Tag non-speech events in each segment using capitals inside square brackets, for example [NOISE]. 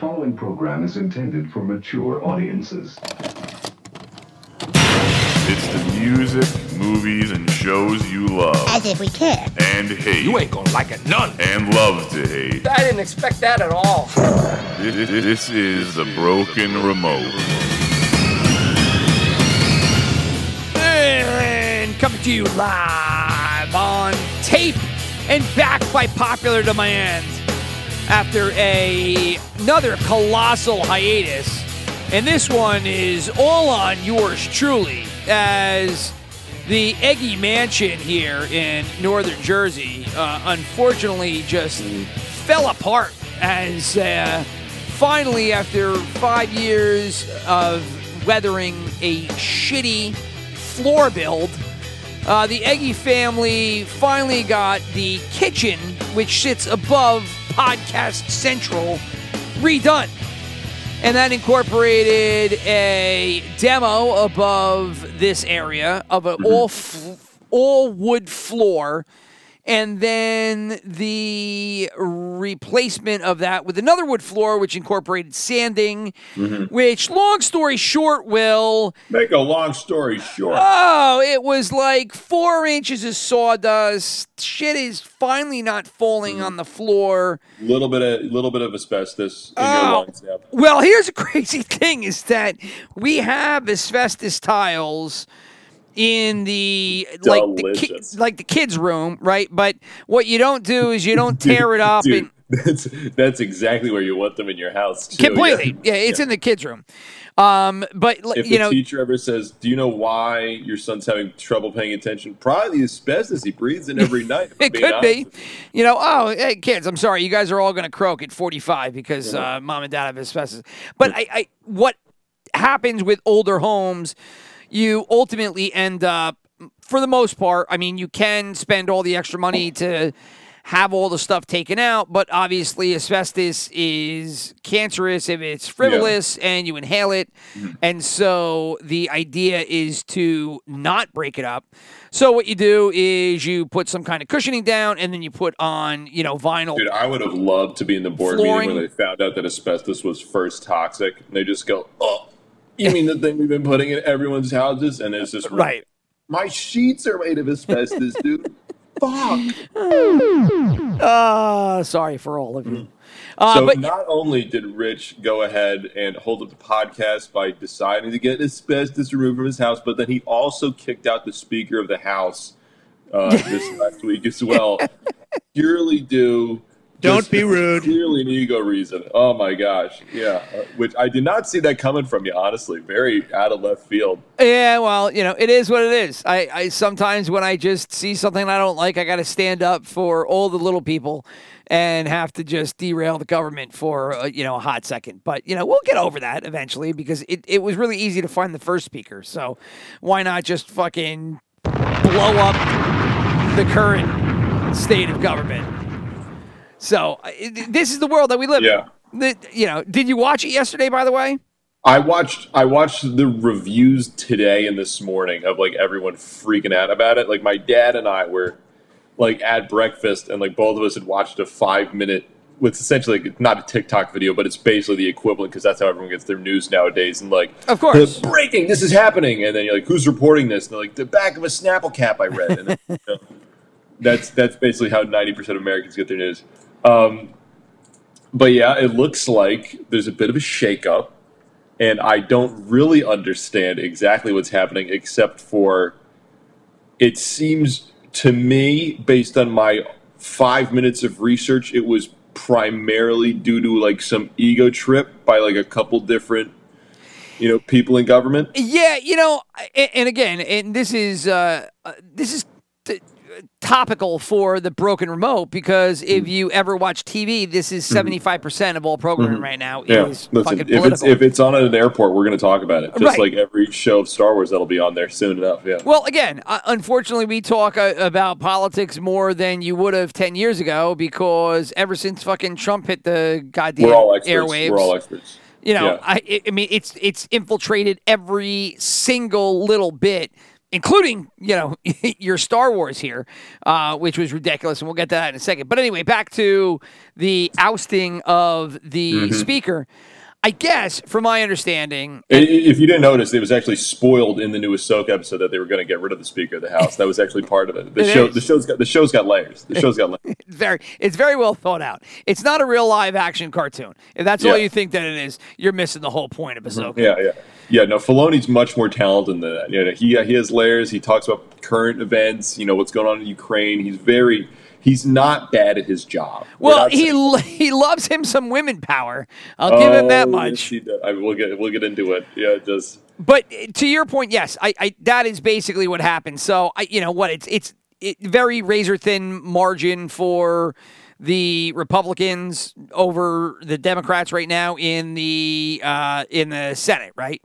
following program is intended for mature audiences. It's the music, movies, and shows you love As if we care. and hate You ain't gonna like it none. and love to hate. I didn't expect that at all. This, this is the Broken Remote. And coming to you live on tape and backed by popular demand after a another colossal hiatus. And this one is all on yours truly as the Eggy Mansion here in northern Jersey uh, unfortunately just fell apart as uh, finally after five years of weathering a shitty floor build uh, the Eggy family finally got the kitchen, which sits above Podcast Central, redone. And that incorporated a demo above this area of an all, f- all wood floor. And then the replacement of that with another wood floor, which incorporated sanding, mm-hmm. which, long story short, will Make a long story short. Oh, it was like four inches of sawdust. Shit is finally not falling mm-hmm. on the floor. little bit of a little bit of asbestos in Oh. your lungs. Yeah. Well, here's a [LAUGHS] crazy thing is that we have asbestos tiles in the like the ki- like the kids room, right? But what you don't do is you don't [LAUGHS] tear it up Dude, and that's that's exactly where you want them in your house. Too. completely. Yeah, it's in the kids room. Um, but If you the know, teacher ever says, "Do you know why your son's having trouble paying attention?" Probably the asbestos he breathes in every [LAUGHS] night. It could honest be. you. Know, oh, hey, kids, I'm sorry. You guys are all going to croak at 45 because uh, mom and dad have asbestos. But I, I, what happens with older homes, you ultimately end up, for the most part, I mean, you can spend all the extra money to have all the stuff taken out, but obviously asbestos is cancerous if it's frivolous and you inhale it. Mm-hmm. And so the idea is to not break it up. So what you do is you put some kind of cushioning down and then you put on, you know, vinyl. Dude, I would have loved to be in the board Flooring. meeting where they found out that asbestos was first toxic, and they just go, "Oh, you mean the thing we've been putting in everyone's houses?" And it's just Right. My sheets are made of asbestos, dude. Fuck. Uh, sorry for all of you. Uh, so but not only did Rich go ahead and hold up the podcast by deciding to get asbestos removed from his house, but then he also kicked out the Speaker of the House uh, this [LAUGHS] last week as well, purely due. Don't be [LAUGHS] rude. Clearly an ego reason. Oh my gosh, yeah. Uh, which I did not see that coming from you. Honestly, very out of left field. Yeah, well, you know, it is what it is. I, I sometimes when I just see something I don't like, I got to stand up for all the little people and have to just derail the government for uh, you know a hot second. But you know, we'll get over that eventually because it, it was really easy to find the first speaker. So why not just fucking blow up the current state of government? So this is the world that we live Yeah. in. The, you know, did you watch it yesterday? By the way. I watched I watched the reviews today and this morning of like everyone freaking out about it. Like my dad and I were like at breakfast and like both of us had watched a five minute with essentially like, not a TikTok video, but it's basically the equivalent because that's how everyone gets their news nowadays. And like, Of course. "The breaking, this is happening, and then you're like, who's reporting this? And they're like, the back of a Snapple cap I read. And then, [LAUGHS] you know, that's that's basically how ninety percent of Americans get their news. Um, but yeah, it looks like there's a bit of a shakeup and I don't really understand exactly what's happening, except for it seems to me, based on my five minutes of research, it was primarily due to like some ego trip by like a couple different, you know, people in government. Yeah, you know, and, and again, and this is uh, uh, this is topical for the broken remote because if you ever watch TV, this is seventy five percent of all programming right now Yeah, is listen, fucking if it's if it's on at an airport, we're going to talk about it. Just Right. like every show of Star Wars that'll be on there soon enough. Yeah. well, again, uh, unfortunately, we talk uh, about politics more than you would have ten years ago because ever since fucking Trump hit the goddamn we're all experts. airwaves, We're all experts. You know, Yeah. I I- I mean it's it's infiltrated every single little bit including you know [LAUGHS] your Star Wars here, uh, which was ridiculous, and we'll get to that in a second. But anyway, back to the ousting of the Mm-hmm. speaker. I guess, from my understanding, If you didn't notice, it was actually spoiled in the newest Ahsoka episode that they were going to get rid of the Speaker of the House. That was actually part of it. The [LAUGHS] It show, is. the show's got the show's got layers. The show's got layers. [LAUGHS] it's very it's very well thought out. It's not a real live action cartoon. If that's all you think that it is, you're missing the whole point of Ahsoka. Yeah, yeah, yeah. No, Filoni's much more talented than that. You know, he he has layers. He talks about current events. You know what's going on in Ukraine. He's very. He's not bad at his job. Well, he lo- he loves him some women power. I'll give him that Oh, much. yes. I mean, we'll get we'll get into it. Yeah, it does. But uh, to your point, yes, I, I that is basically what happened. So I, you know what, it's it's it, very razor thin margin for the Republicans over the Democrats right now in the uh, in the Senate, right?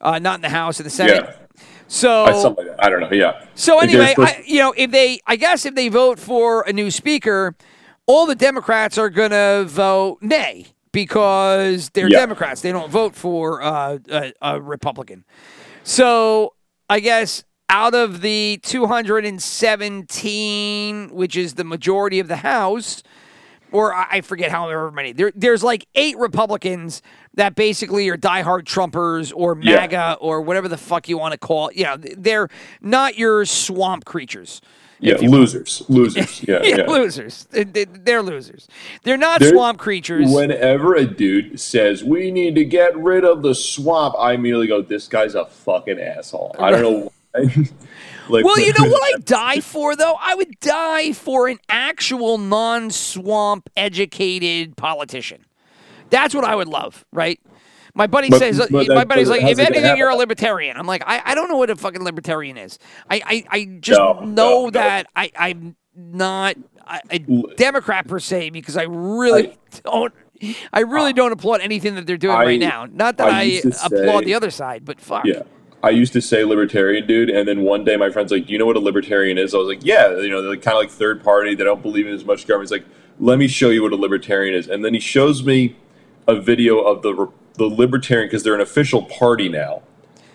Uh, not in the House, in the Senate. Yeah. So I, like. I don't know. Yeah. so anyway, I, you know, if they, I guess, if they vote for a new speaker, all the Democrats are going to vote nay because they're Yeah. Democrats. They don't vote for uh, a, a Republican. So I guess out of the 217, which is the majority of the House, or I forget however many. There, there's like eight Republicans that basically are diehard Trumpers or Yeah. MAGA or whatever the fuck you want to call. it. You know, they're not your swamp creatures. yeah, losers, losers. [LAUGHS] Yeah, Yeah, yeah. losers. They- they- They're losers. They're not There- swamp creatures. Whenever a dude says we need to get rid of the swamp, I immediately go, "This guy's a fucking asshole." I don't know. [LAUGHS] Like, well, you know what I die for though? I would die for an actual non-swamp educated politician. That's what I would love, right? My buddy But- says, uh, but my buddy's like, if anything, you're a libertarian. I'm like, I, I don't know what a fucking libertarian is. I, I, I just No, know no, no. that I, I'm not a, a Democrat per se because I really don't. I really don't applaud anything that they're doing I- right now. Not that I I, applaud say- the other side, but fuck. Yeah. I used to say libertarian, dude, and then one day my friend's like, "Do you know what a libertarian is?" I was like, "Yeah, you know, they're kind of like third party. They don't believe in as much government." He's like, "Let me show you what a libertarian is," and then he shows me a video of the the libertarian because they're an official party now,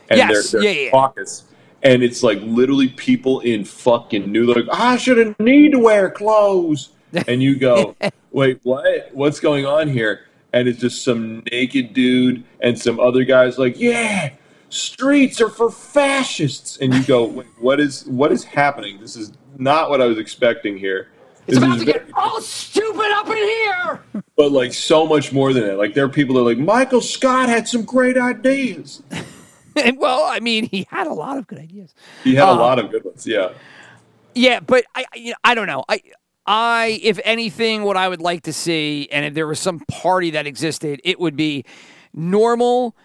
and Yes, they're, they're yeah, yeah. caucus, and it's like literally people in fucking new like, "I shouldn't need to wear clothes," [LAUGHS] and you go, "Wait, what? What's going on here?" And it's just some naked dude and some other guys like, "Yeah." Streets are for fascists and you go Wait, what is what is happening this is not what i was expecting here It's This about to get all stupid up in here. [LAUGHS] but like so much more than that like there are people that are like michael scott had some great ideas [LAUGHS] And, well, I mean, he had a lot of good ideas. he had a um, lot of good ones yeah Yeah, but I, I- you know, I don't know. I, I, if anything, what I would like to see, and if there was some party that existed, it would be normal,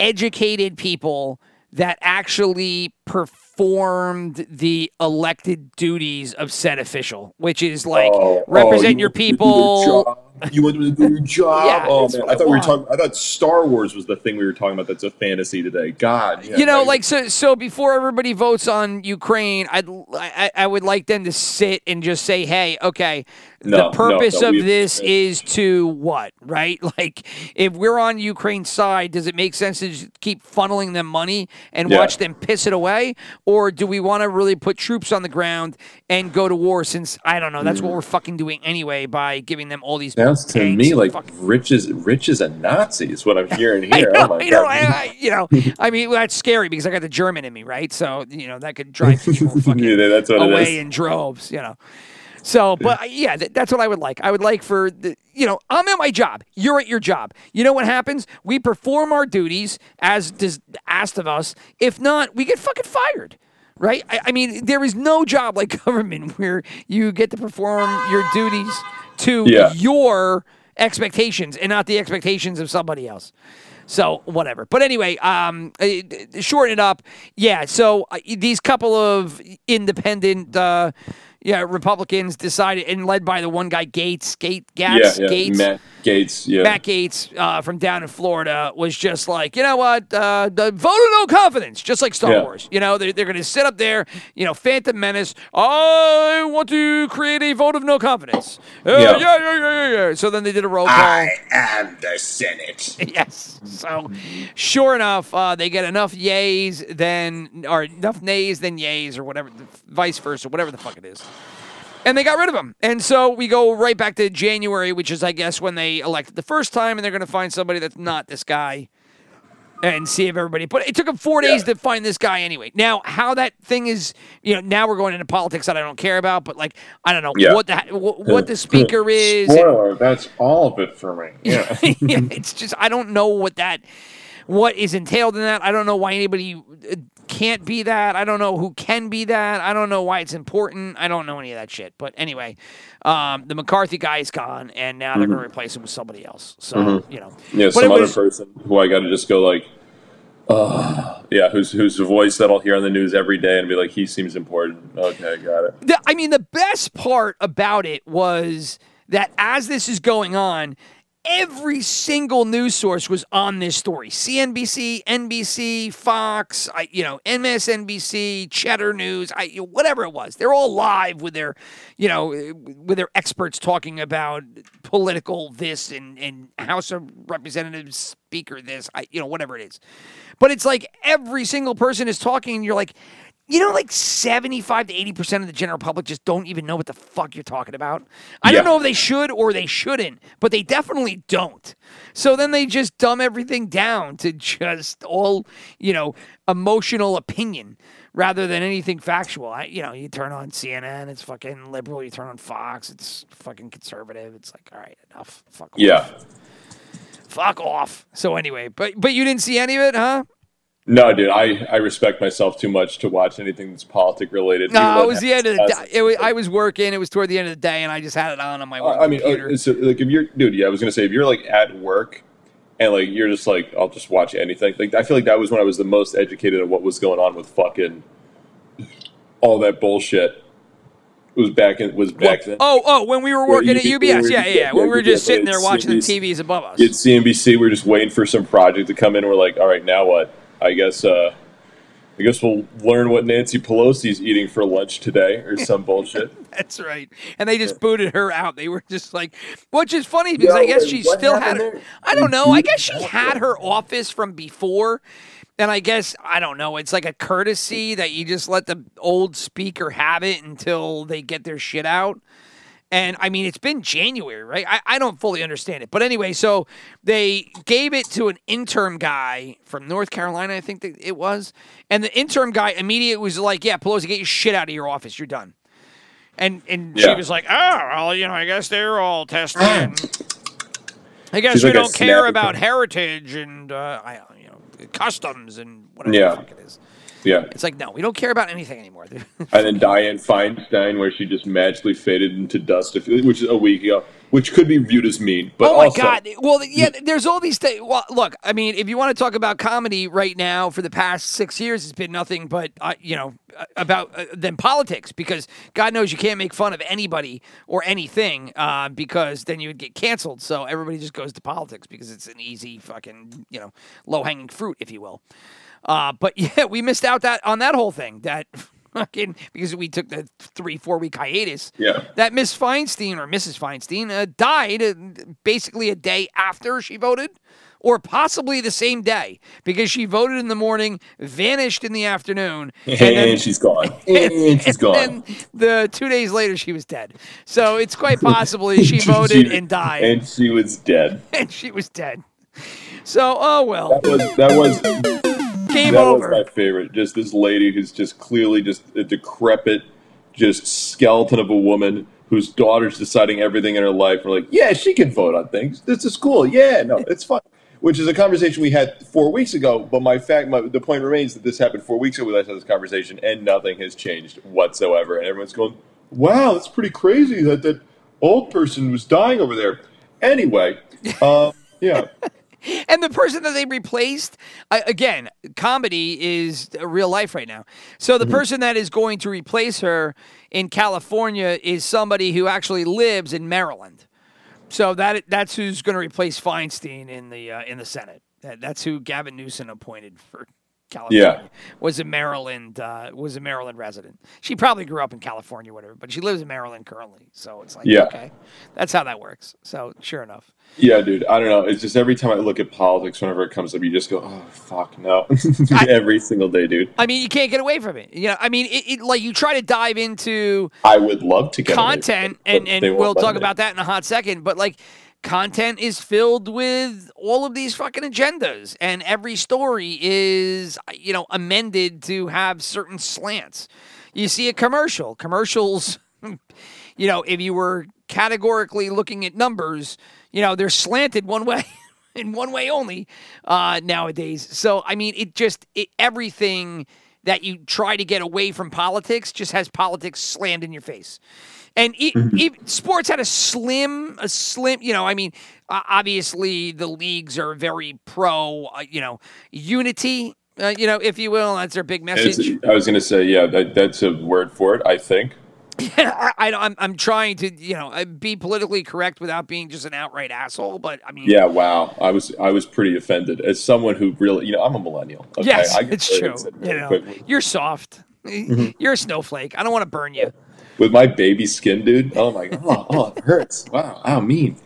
educated people that actually performed the elected duties of said official, which is like Oh, oh represent oh, your you want them to do people. You want to do your job Yeah, oh man i I thought we were talking i thought star wars was the thing we were talking about that's a fantasy today god yeah, you know, like so. So before everybody votes on Ukraine, I'd I, I would like them to sit and just say, "Hey, okay, No, the purpose no, of we- this [LAUGHS] is to what, right? [LAUGHS] Like, if we're on Ukraine's side, does it make sense to just keep funneling them money and Yeah. watch them piss it away, or do we want to really put troops on the ground and go to war? Since I don't know, that's what mm. we're fucking doing anyway by giving them all these. Sounds to me like fucking- rich as rich as a nazi is what i'm hearing [LAUGHS] here oh know, oh my you know, I, I, you know, I mean, that's scary because I got the German in me, right? So, you know, that could drive people [LAUGHS] fucking Yeah, that's what it away is. in droves, you know. So, but yeah, th- that's what I would like. I would like for the, you know, I'm at my job. You're at your job. You know what happens? We perform our duties as dis- asked of us. If not, we get fucking fired. Right? I, I mean, there is no job like [LAUGHS] government where you get to perform your duties to Yeah. your expectations and not the expectations of somebody else. So whatever. But anyway, um, uh, shorten it up. Yeah. So uh, these couple of independent, uh, yeah, Republicans decided, and led by the one guy Gaetz, Gate, Gaetz, yeah, yeah. Gaetz, Matt Gaetz. Yeah. Matt Gaetz uh, from down in Florida was just like, you know what, uh, the vote of no confidence, just like Star Yeah. Wars. You know, they're, they're going to sit up there, you know, Phantom Menace. I want to create a vote of no confidence. Uh, yeah. Yeah. yeah, yeah, yeah, yeah. So then they did a roll call. I am the Senate. [LAUGHS] yes. So, sure enough, uh, they get enough yays, then or enough nays, then yays, or whatever, vice versa, whatever the fuck it is. And they got rid of him. And so we go right back to January, which is, I guess, when they elected the first time, and they're going to find somebody that's not this guy and see if everybody. But it took them four days to find this guy anyway. Now, how that thing is, you know, now we're going into politics that I don't care about, but like, I don't know Yeah. what the what, what the speaker [LAUGHS] is. and- Spoiler, that's all of it for me. Yeah. [LAUGHS] yeah, it's just I don't know what that what is entailed in that. I don't know why anybody uh, can't be that. I don't know who can be that. I don't know why it's important. I don't know any of that shit. But anyway, um, the McCarthy guy is gone, and now they're going to replace him with somebody else. So you know, Yeah, But some it other was- person who I got to just go like, uh, yeah, who's the voice that I'll hear on the news every day and be like, he seems important. Okay, got it. the, I mean, the best part about it was that as this is going on, every single news source was on this story. CNBC, NBC, Fox, I, you know, MSNBC, Cheddar News, I, whatever it was. They're all live with their, you know, with their experts talking about political this and, and House of Representatives Speaker this, I, you know, whatever it is. But it's like every single person is talking, and you're like, you know, like 75 to 80% of the general public just don't even know what the fuck you're talking about. I don't know if they should or they shouldn't, but they definitely don't. So then they just dumb everything down to just all, you know, emotional opinion rather than anything factual. I, you know, you turn on CNN, it's fucking liberal. You turn on Fox, it's fucking conservative. It's like, all right, enough. Fuck off. Yeah. Fuck off. So anyway, but but you didn't see any of it, huh? No, dude, I, I respect myself too much to watch anything that's politic related. No, it was the end of the day. Was, I was working. It was toward the end of the day, and I just had it on on my I mean, uh, so, like if you're, dude, yeah, I was gonna say if you're like at work and like you're just like, I'll just watch anything. Like I feel like that was when I was the most educated on what was going on with fucking all that bullshit. It was back in was back then. oh, oh, when we were working at UBS, yeah, yeah, yeah, when we were just sitting there watching the TVs above us. At CNBC, we are just waiting for some project to come in. We're like, all right, now what? I guess, uh, I guess we'll learn what Nancy Pelosi's eating for lunch today, or [LAUGHS] some bullshit. That's right. And they just booted her out. They were just like, which is funny because I guess she still had her. there? I don't know. I guess she had her office from before. And I guess, I don't know, it's like a courtesy that you just let the old speaker have it until they get their shit out. And I mean, it's been January, right? I, I don't fully understand it. But anyway, so they gave it to an interim guy from North Carolina, I think that it was. And the interim guy immediately was like, Yeah, Pelosi, get your shit out of your office. You're done. And and she was like, Oh, well, you know, I guess they're all tested. and I guess She's we like don't care about heritage and uh, I, you know, customs and whatever Yeah. the fuck it is. Yeah, It's like, no, we don't care about anything anymore. [LAUGHS] and then Dianne Feinstein, where she just magically faded into dust, a few- which is a week ago, which could be viewed as mean. But oh my also, god! Well, yeah, there's all these things. Well, look, I mean, if you want to talk about comedy right now, for the past six years, it's been nothing but uh, you know about uh, than politics because God knows you can't make fun of anybody or anything uh, because then you would get canceled. So everybody just goes to politics because it's an easy fucking you know low hanging fruit, if you will. Uh, but [LAUGHS] yeah, we missed out that on that whole thing. That [LAUGHS] fucking because we took the three four week hiatus. Yeah. That Miss Feinstein or Mrs. Feinstein uh, died uh, basically a day after she voted, or possibly the same day because she voted in the morning, vanished in the afternoon, [LAUGHS] and, then she's gone. And she's gone. and then the two days later she was dead. So it's quite possibly she voted and died, and, and she was dead. And she was dead. So oh well, That was that was game that over. was my favorite. Just this lady who's just clearly just a decrepit, just skeleton of a woman whose daughter's deciding everything in her life. We're like, yeah, she can vote on things. This is cool. Yeah, no, it's fine. Which is a conversation we had four weeks ago. But my fact, my, the point remains that this happened four weeks ago. We last had this conversation, and nothing has changed whatsoever. And everyone's going, "Wow, that's pretty crazy that that old person was dying over there." Anyway, um, yeah. [LAUGHS] and the person that they replaced, I, again, comedy is real life right now. So the person that is going to replace her in California is somebody who actually lives in Maryland. So that that's who's going to replace Feinstein in the uh, in the Senate. That, that's who Gavin Newsom appointed for California. Yeah. Was a Maryland uh, was a Maryland resident. She probably grew up in California, whatever, but she lives in Maryland currently. So it's like, Yeah. okay, that's how that works. So sure enough. Yeah, dude. I don't know. It's just every time I look at politics, whenever it comes up, you just go, "Oh fuck no!" [LAUGHS] every single day, dude. I mean, you can't get away from it. You know, I mean, it, it like you try to dive into I would love to get content, it, and and we'll talk about that in a hot second. But like, content is filled with all of these fucking agendas, and every story is you know amended to have certain slants. You see a commercial, commercials. [LAUGHS] You know, if you were categorically looking at numbers, you know they're slanted one way. [LAUGHS] in one way only uh, nowadays. So I mean, it just it, everything that you try to get away from politics just has politics slammed in your face. And e- e- sports had a slim, a slim. You know, I mean, uh, obviously the leagues are very pro. Uh, you know, unity. Uh, you know, if you will, that's their big It's- message. I was gonna say, yeah, that, that's a word for it. I think. [LAUGHS] I, I, I'm, I'm trying to, you know, uh, be politically correct without being just an outright asshole. But I mean, Yeah, wow. I was I was pretty offended as someone who really, you know, I'm a millennial. Okay? Yes, I it's very true. upset You know, quickly. you're soft. Mm-hmm. You're a snowflake. I don't want to burn you. With my baby skin, dude. Oh my god. Oh, oh it hurts. Wow. How mean.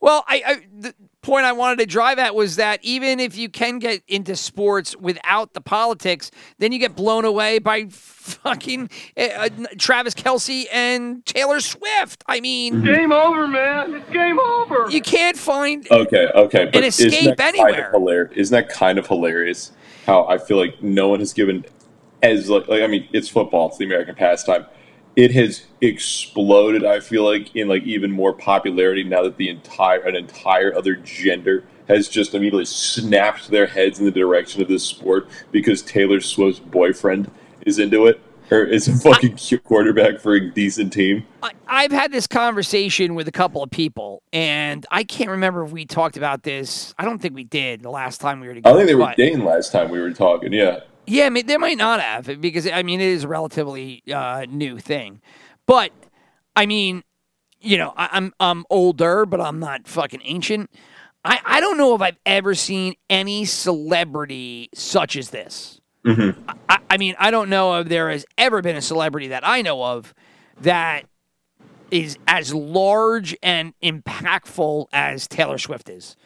Well, I, I the point I wanted to drive at was that even if you can get into sports without the politics, then you get blown away by fucking uh, uh, Travis Kelce and Taylor Swift. I mean, Game over, man. It's game over. you can't find. Okay, okay, but escape isn't that kind anywhere. of hilarious? Isn't that kind of hilarious? How I feel like no one has given as like, like I mean, it's football, it's the American pastime. It has exploded. I feel like in like even more popularity now that the entire an entire other gender has just immediately snapped their heads in the direction of this sport because Taylor Swift's boyfriend is into it or is a fucking cute [LAUGHS] quarterback for a decent team. I, I've had this conversation with a couple of people, and I can't remember if we talked about this. I don't think we did the last time we were I together. don't think they were dating last time we were talking. Yeah. Yeah, I mean, they might not have because I mean it is a relatively uh, new thing, but I mean, you know, I, I'm I'm older, but I'm not fucking ancient. I I don't know if I've ever seen any celebrity such as this. I, I mean, I don't know if there has ever been a celebrity that I know of that is as large and impactful as Taylor Swift is.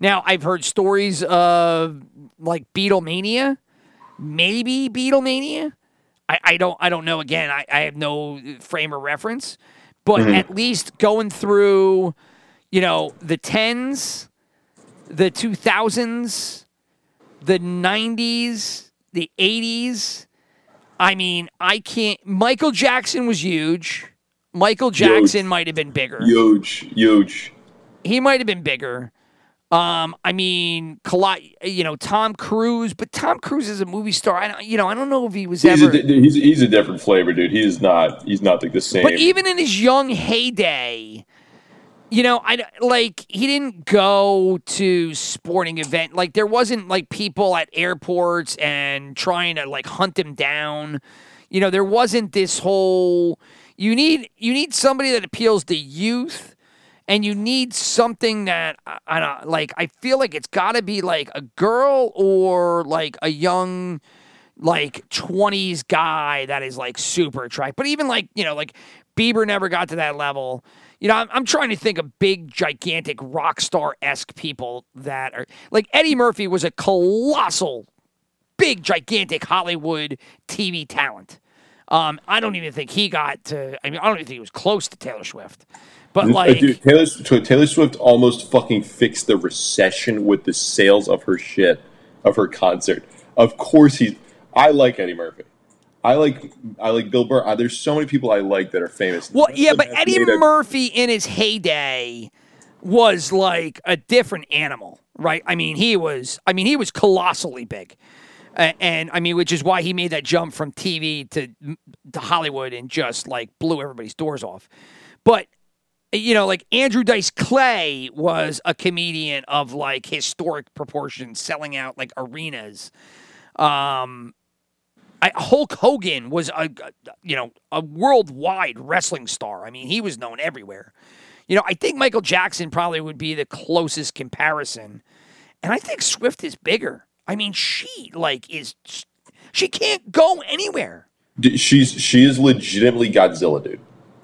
Now, I've heard stories of like Beatlemania, maybe Beatlemania. I, I don't I don't know. Again, I, I have no uh, frame of reference, but mm-hmm. at least going through, you know, the tens, the two thousands, the nineties, the eighties. I mean, I can't. Michael Jackson was huge. Michael Jackson might have been bigger Huge, huge. he might have been bigger. Um, I mean, you know, Tom Cruise, but Tom Cruise is a movie star. I don't, you know, I don't know if he was He's ever. a, he's, he's a different flavor, dude. He's not. He's not like the same. but even in his young heyday, you know, I like he didn't go to sporting event. Like there wasn't like people at airports and trying to like hunt him down. You know, there wasn't this whole. You need you need somebody that appeals to youth and you need something that I, I don't like. I feel like it's got to be like a girl or like a young, like twenties guy that is like super attractive. But even like you know, like Bieber never got to that level. You know, I'm, I'm trying to think of big, gigantic rock star esque people that are like Eddie Murphy was a colossal, big, gigantic Hollywood TV talent. Um, I don't even think he got to. I mean, I don't even think he was close to Taylor Swift. But Uh, like, dude, Taylor, Taylor Swift almost fucking fixed the recession with the sales of her shit, of her concert. Of course, he's. I like Eddie Murphy. I like I like Bill Burr. Uh, There's so many people I like that are famous. Well, None yeah, but Eddie a- Murphy in his heyday was like a different animal, right? I mean, he was. I mean, he was colossally big, A- and I mean, which is why he made that jump from TV to to Hollywood and just like blew everybody's doors off. But you know, like Andrew Dice Clay was a comedian of like historic proportions, selling out like arenas. Um, I, Hulk Hogan was a, you know, a worldwide wrestling star. I mean, he was known everywhere. You know, I think Michael Jackson probably would be the closest comparison, and I think Swift is bigger. I mean, she like is she can't go anywhere. She's she is legitimately Godzilla, dude.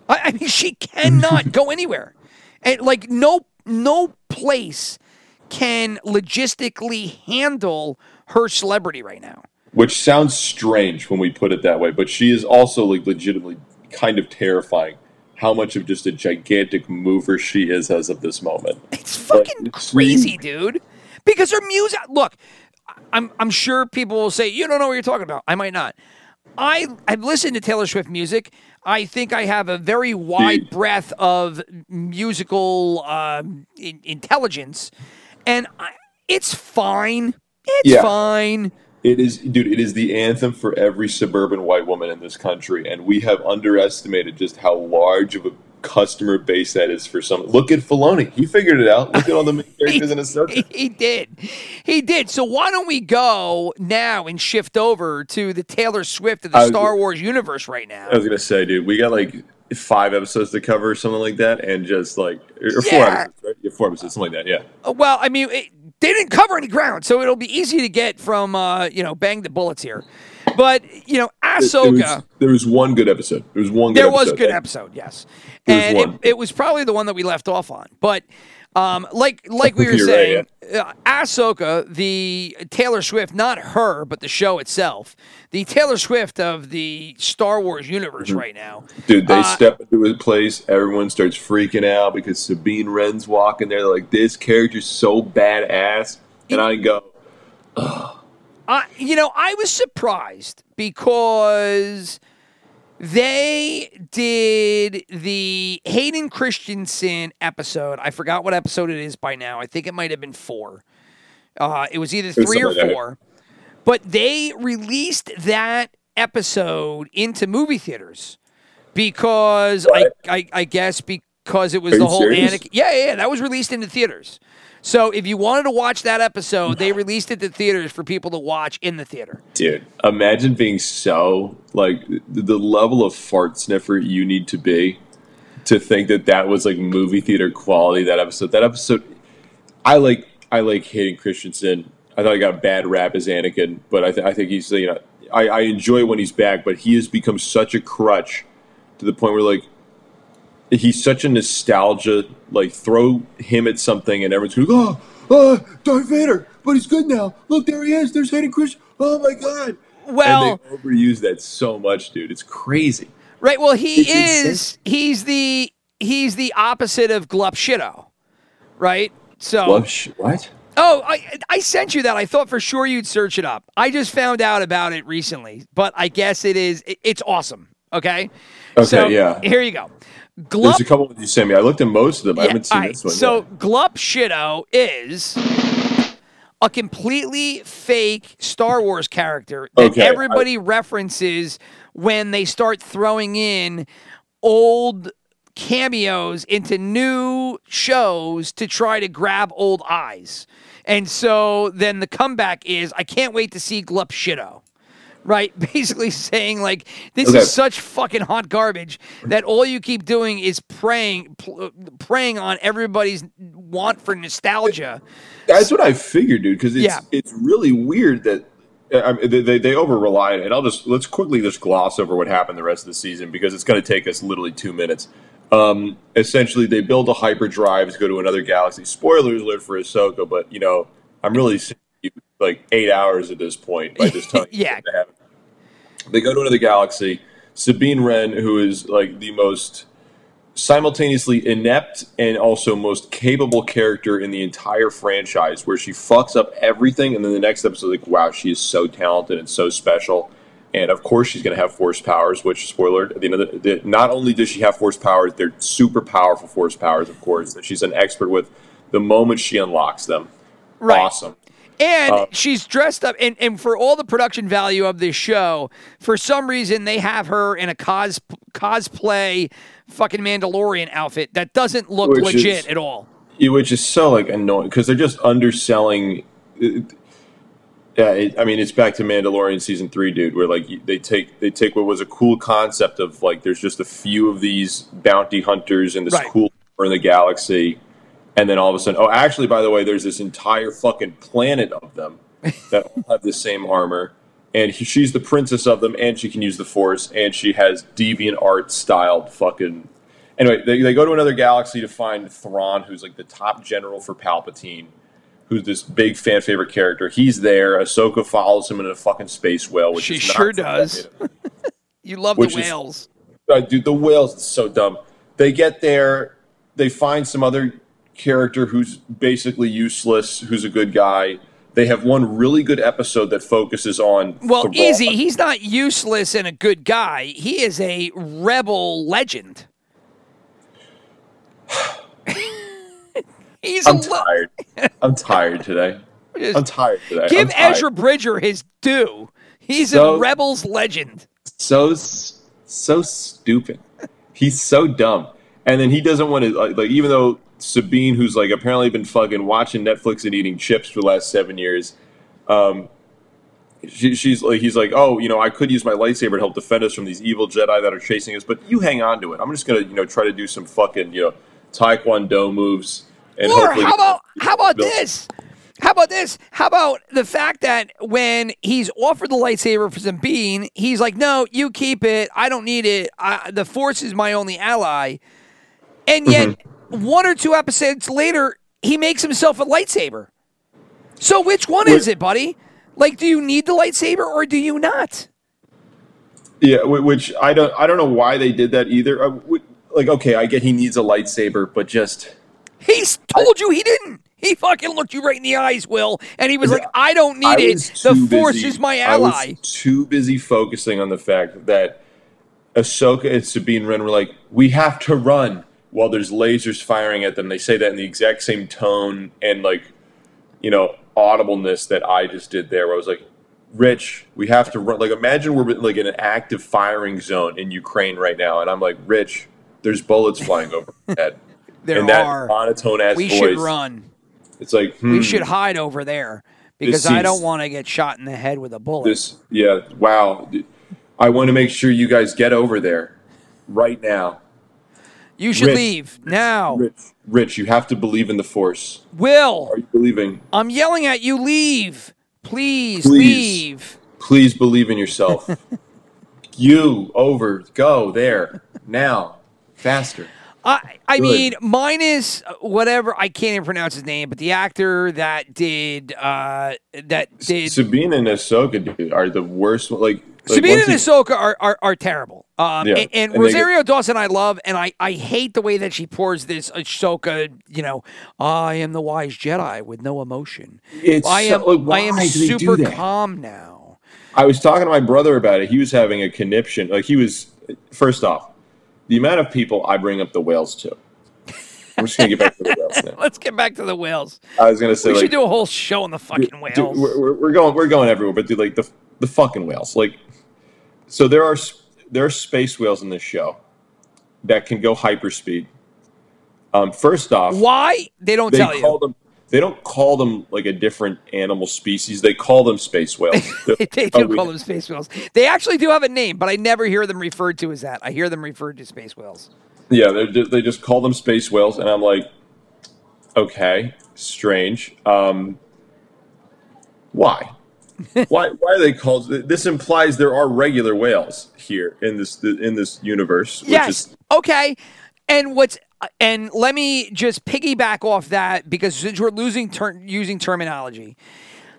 I, I mean, she cannot [LAUGHS] go anywhere, and like no no place can logistically handle her celebrity right now. Which sounds strange when we put it that way, but she is also like legitimately kind of terrifying. How much of just a gigantic mover she is as of this moment. It's fucking Like, crazy, dude. Because her music. Look, I'm I'm sure people will say you don't know what you're talking about. I might not. I I've listened to Taylor Swift music. I think I have a very wide breadth of musical um, in, intelligence, and I, it's fine. It's Yeah. fine. It is, dude. It is the anthem for every suburban white woman in this country, and we have underestimated just how large of a customer base that is for some. Look at Filoni; he figured it out. Look at all the main [LAUGHS] characters in Ahsoka. [LAUGHS] He, he did. He did. So why don't we go now and shift over to the Taylor Swift of the was- Star Wars universe right now? I was gonna say, dude, we got like five episodes to cover, something like that, and just like or four Yeah. episodes, right? Yeah, four episodes, something like that. Yeah. Uh, Well, I mean, it, they didn't cover any ground, so it'll be easy to get from uh, you know bang the bullets here. But you know, There was, Ahsoka. there was one good episode. There was one. Good episode. There was episode. good episode, yes, There was and one. it, it was probably the one that we left off on. But um, like like we were You're right, saying, uh, Ahsoka, the Taylor Swift, not her, but the show itself, the Taylor Swift of the Star Wars universe Mm-hmm. right now. Dude, they Uh, step into a place, everyone starts freaking out because Sabine Wren's walking there. They're like, this character's so badass. And I go, I, you know, I was surprised because they did the Hayden Christensen episode. I forgot what episode it is by now. I think it might have been four. Uh, it was either was three or like that. four. But they released that episode into movie theaters because I? I, I guess because it was Are the whole? Anakin. Yeah, yeah, yeah, that was released into theaters. So if you wanted to watch that episode, they [LAUGHS] released it to theaters for people to watch in the theater. dude, imagine being so, like, the, the level of fart sniffer you need to be to think that that was, like, movie theater quality, that episode. That episode, I like, I like Hayden Christensen. I thought he got a bad rap as Anakin, but I, th- I think he's, you know, I, I enjoy when he's back, but he has become such a crutch to the point where, like, he's such a nostalgia. Like, throw him at something, and everyone's going, "Oh, oh, Darth Vader!" But he's good now. Look, there he is. There's Hayden Christensen. Oh my god! Well, and they overuse that so much, dude. It's crazy. right. Well, he It's insane. is. He's the he's the opposite of Glup Shitto, right? So, Love sh- what? oh, I I sent you that. I thought for sure you'd search it up. I just found out about it recently, but I guess it is. It, it's awesome. Okay. Okay, so, yeah. Here you go. There's a couple that you sent me. I looked at most of them. I haven't seen right, this one. So yet. Glup Shitto is a completely fake Star Wars character that Okay, I- everybody references when they start throwing in old cameos into new shows to try to grab old eyes. And so then the comeback is I can't wait to see Glup Shitto. Right, [LAUGHS] basically saying like this Okay. is such fucking hot garbage that all you keep doing is preying, pl- preying on everybody's want for nostalgia. That's what I figured, dude. Because it's Yeah. it's really weird that I mean, they, they, over rely on it. I'll just let's quickly just gloss over what happened the rest of the season because it's going to take us literally two minutes. Um, essentially, they build a hyperdrive to go to another galaxy. Spoilers alert for Ahsoka, but you know I'm really like eight hours at this point by this time. [LAUGHS] Yeah. What's gonna happen. They go to another galaxy. Sabine Wren, who is like the most simultaneously inept and also most capable character in the entire franchise, where she fucks up everything, and then the next episode, like, wow, she is so talented and so special. And of course, she's going to have force powers. Which, spoiler, at the end of the, the, not only does she have force powers, they're super powerful force powers. Of course, that she's an expert with. The moment she unlocks them, Right. awesome. And Uh, she's dressed up, and, and for all the production value of this show, for some reason they have her in a cos cosplay fucking Mandalorian outfit that doesn't look legit is- at all. Which is so like annoying because they're just underselling. it- yeah, it, I mean, it's back to Mandalorian season three, dude. Where like they take they take what was a cool concept of like there's just a few of these bounty hunters in this Right. cool in the galaxy, and then all of a sudden, oh, actually, by the way, there's this entire fucking planet of them [LAUGHS] that all have the same armor, and he, she's the princess of them, and she can use the Force, and she has deviant art styled fucking anyway, they, they go to another galaxy to find Thrawn, who's like the top general for Palpatine, who's this big fan favorite character. He's there. Ahsoka follows him in a fucking space whale, which She is sure does. [LAUGHS] You love the is- whales. uh, dude, the whales is so dumb. They get there, they find some other character who's basically useless, who's a good guy. They have one really good episode that focuses on Well, easy. He's not useless and a good guy. He is a rebel legend. [SIGHS] He's I'm a le- tired. I'm tired today. [LAUGHS] Just I'm tired today. Give tired. Ezra Bridger his due. He's So- a rebels legend. so so stupid. He's so dumb, and then he doesn't want to like, like even though Sabine, who's like apparently been fucking watching Netflix and eating chips for the last seven years, um, she, she's like he's like, oh, you know, I could use my lightsaber to help defend us from these evil Jedi that are chasing us, but you hang on to it. I'm just gonna you know try to do some fucking you know Taekwondo moves. And Or how about how about this? How about this? How about the fact that when he's offered the lightsaber for Sabine, he's like, "No, you keep it. I don't need it. I, the Force is my only ally." And yet, Mm-hmm. One or two episodes later, he makes himself a lightsaber. So, which one is it, buddy? Like, do you need the lightsaber or do you not? Yeah, which I don't I don't know why they did that either. Uh, Like, okay, I get he needs a lightsaber, but just He's told you he didn't. He fucking looked you right in the eyes, Will, and he was like, "I don't need I it. The Force busy- is my I was ally." too busy focusing on the fact that Ahsoka and Sabine Wren were like, "We have to run," while there's lasers firing at them. They say that in the exact same tone and like, you know, audibleness that I just did there. Where I was like, "Rich, we have to run." Like, imagine we're like in an active firing zone in Ukraine right now, and I'm like, "Rich, there's bullets flying over head." [LAUGHS] There and that are. monotone ass We voice. should run. It's like hmm, We should hide over there because I don't want to get shot in the head with a bullet. this yeah wow i want to make sure you guys get over there right now you should Rich. leave now. rich rich you have to believe in the force Will, are you believing I'm yelling at you. Leave, please, Please. leave. please believe in yourself [LAUGHS] you over go there now faster I, I Good. mean, minus whatever I can't even pronounce his name, but the actor that did uh that did sabine and ahsoka dude are the worst like, like Sabine once and Ahsoka are, are, are terrible. Um, Yeah, and, and and Rosario Dawson I love, and I, I hate the way that she pours this Ahsoka, you know, I am the wise Jedi with no emotion. It's I so- am like, why I am do they do super calm now. I was talking to my brother about it. He was having a conniption. Like he was, first off, the amount of people I bring up the whales to. I'm just gonna get back to the whales now. [LAUGHS] Let's get back to the whales. I was gonna say We like should do a whole show on the fucking whales. dude, we're, we're- we're going we're going everywhere, but dude, like the the fucking whales. Like, so there are there are space whales in this show that can go hyperspeed. Um, first off, Why? They don't they tell call you. them they don't call them like a different animal species. They call them space whales. [LAUGHS] they do call them space whales. They actually do have a name, but I never hear them referred to as that. I hear them referred to space whales. Yeah, they they just call them space whales, and I'm like, okay, strange. Um, why? [LAUGHS] why? Why are they called? This implies there are regular whales here in this in this universe. Which yes. Is, okay. And what's and let me just piggyback off that because since we're losing ter- using terminology.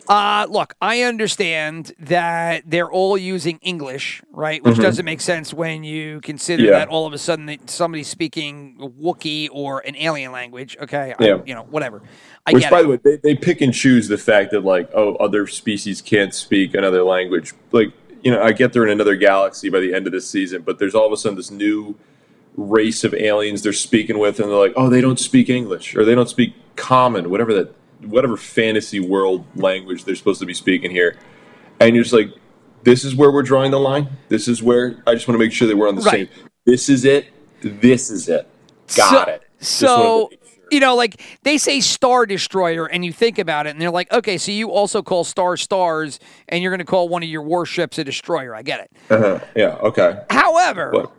Uh, look, I understand that they're all using English, right? Which doesn't make sense when you consider Mm-hmm. Yeah. that all of a sudden that somebody's speaking Wookiee or an alien language. Okay, I- Yeah. you know, whatever. I which, get by it. the way, they, they pick and choose the fact that like, oh, other species can't speak another language. Like, you know, I get they're in another galaxy by the end of this season, but there's all of a sudden this new race of aliens they're speaking with, and they're like, oh, they don't speak English or they don't speak Common, whatever that whatever fantasy world language they're supposed to be speaking here, and you're just like, this is where we're drawing the line. This is where I just want to make sure that we're on the Right. same. This is it. This is it. Got so, it. So, you know, like they say Star Destroyer, and you think about it, and they're like, okay, so you also call Star Stars, and you're going to call one of your warships a destroyer. I get it. Uh-huh. Yeah. Okay. However, What?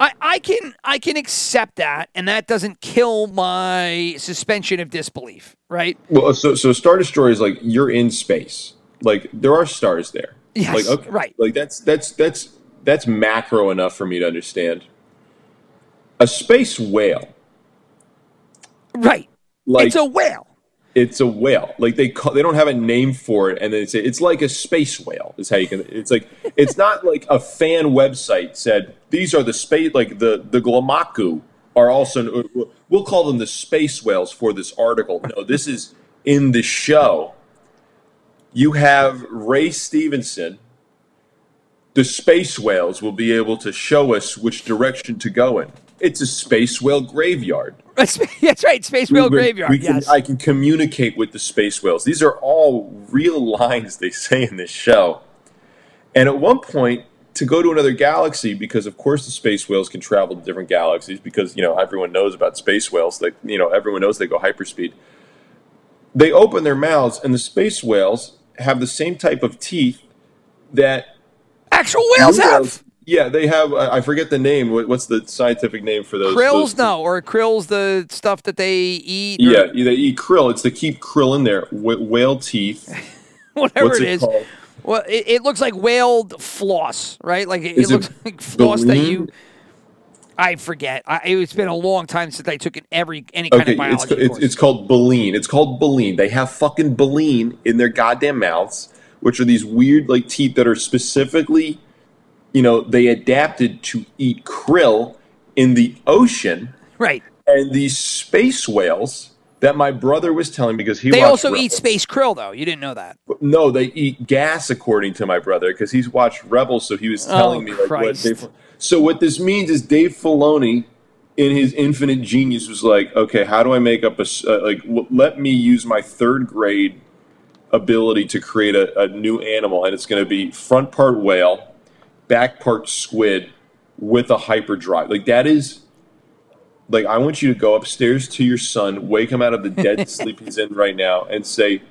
I, I can I can accept that, and that doesn't kill my suspension of disbelief, right? Well, uh, so so Star Destroyer is like you're in space. Like there are stars there. Yes, Like okay, right. Like that's that's that's that's macro enough for me to understand. A space whale, Right. like it's a whale. It's a whale. Like they call, they don't have a name for it, and they say it's like a space whale. Is how you can. It's like it's not like a fan website said these are the space like the the Glamaku are also. We'll call them the space whales for this article. No, this is in the show. You have Ray Stevenson. The space whales will be able to show us which direction to go in. It's a space whale graveyard. [LAUGHS] That's, right. Space Whale We- Graveyard. we can- yes. I can communicate with the space whales. These are all real [LAUGHS] lines they say in this show. And at one point, to go to another galaxy, because of course the space whales can travel to different galaxies, because you know everyone knows about space whales. Like you know everyone knows they go hyperspeed. They open their mouths, and the space whales have the same type of teeth that Actual whales have Yeah, they have. I forget the name. What's the scientific name for those? krills. those- No, or krills the stuff that they eat. or Yeah, they eat krill. It's to keep krill in there. Wh- whale teeth. [LAUGHS] whatever What's it it is. called? Well, it, it looks like whale floss, right? Like it, it looks like floss that you. I forget. I, it's been a long time since I took it every any kind Okay, of biology it's, course. it's called baleen. It's called baleen. They have fucking baleen in their goddamn mouths, which are these weird like teeth that are specifically, you know, they adapted to eat krill in the ocean. right. And these space whales that my brother was telling me because he They also eat space krill, though. You didn't know that. No, they eat gas, according to my brother, because he's watched Rebels. So he was telling Oh, me like what Dave. So what this means is Dave Filoni, in his infinite genius, was like, okay, how do I make up a uh, like? W- let me use my third grade ability to create a, a new animal, and it's going to be front part whale, back part squid, with a hyperdrive. Like that is. Like I want you to go upstairs to your son, wake him out of the dead [LAUGHS] sleep he's in right now, and say,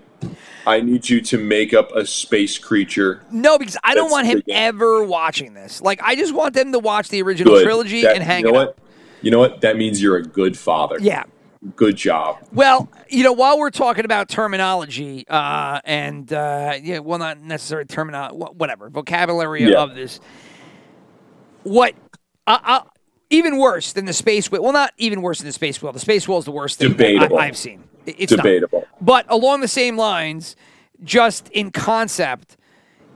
I need you to make up a space creature. No, because I don't want him ever watching this. Like, I just want them to watch the original Good. trilogy That- and hang you know it what? up. You know what? That means you're a good father. Yeah. Good job. Well, you know, while we're talking about terminology uh, and uh, yeah, well, not necessarily terminology, whatever vocabulary Yeah. of this, what uh, uh, even worse than the space wheel? Well, not even worse than the space wheel. The space wheel is the worst thing. I, I've seen. It- It's not. Debatable. But along the same lines, just in concept,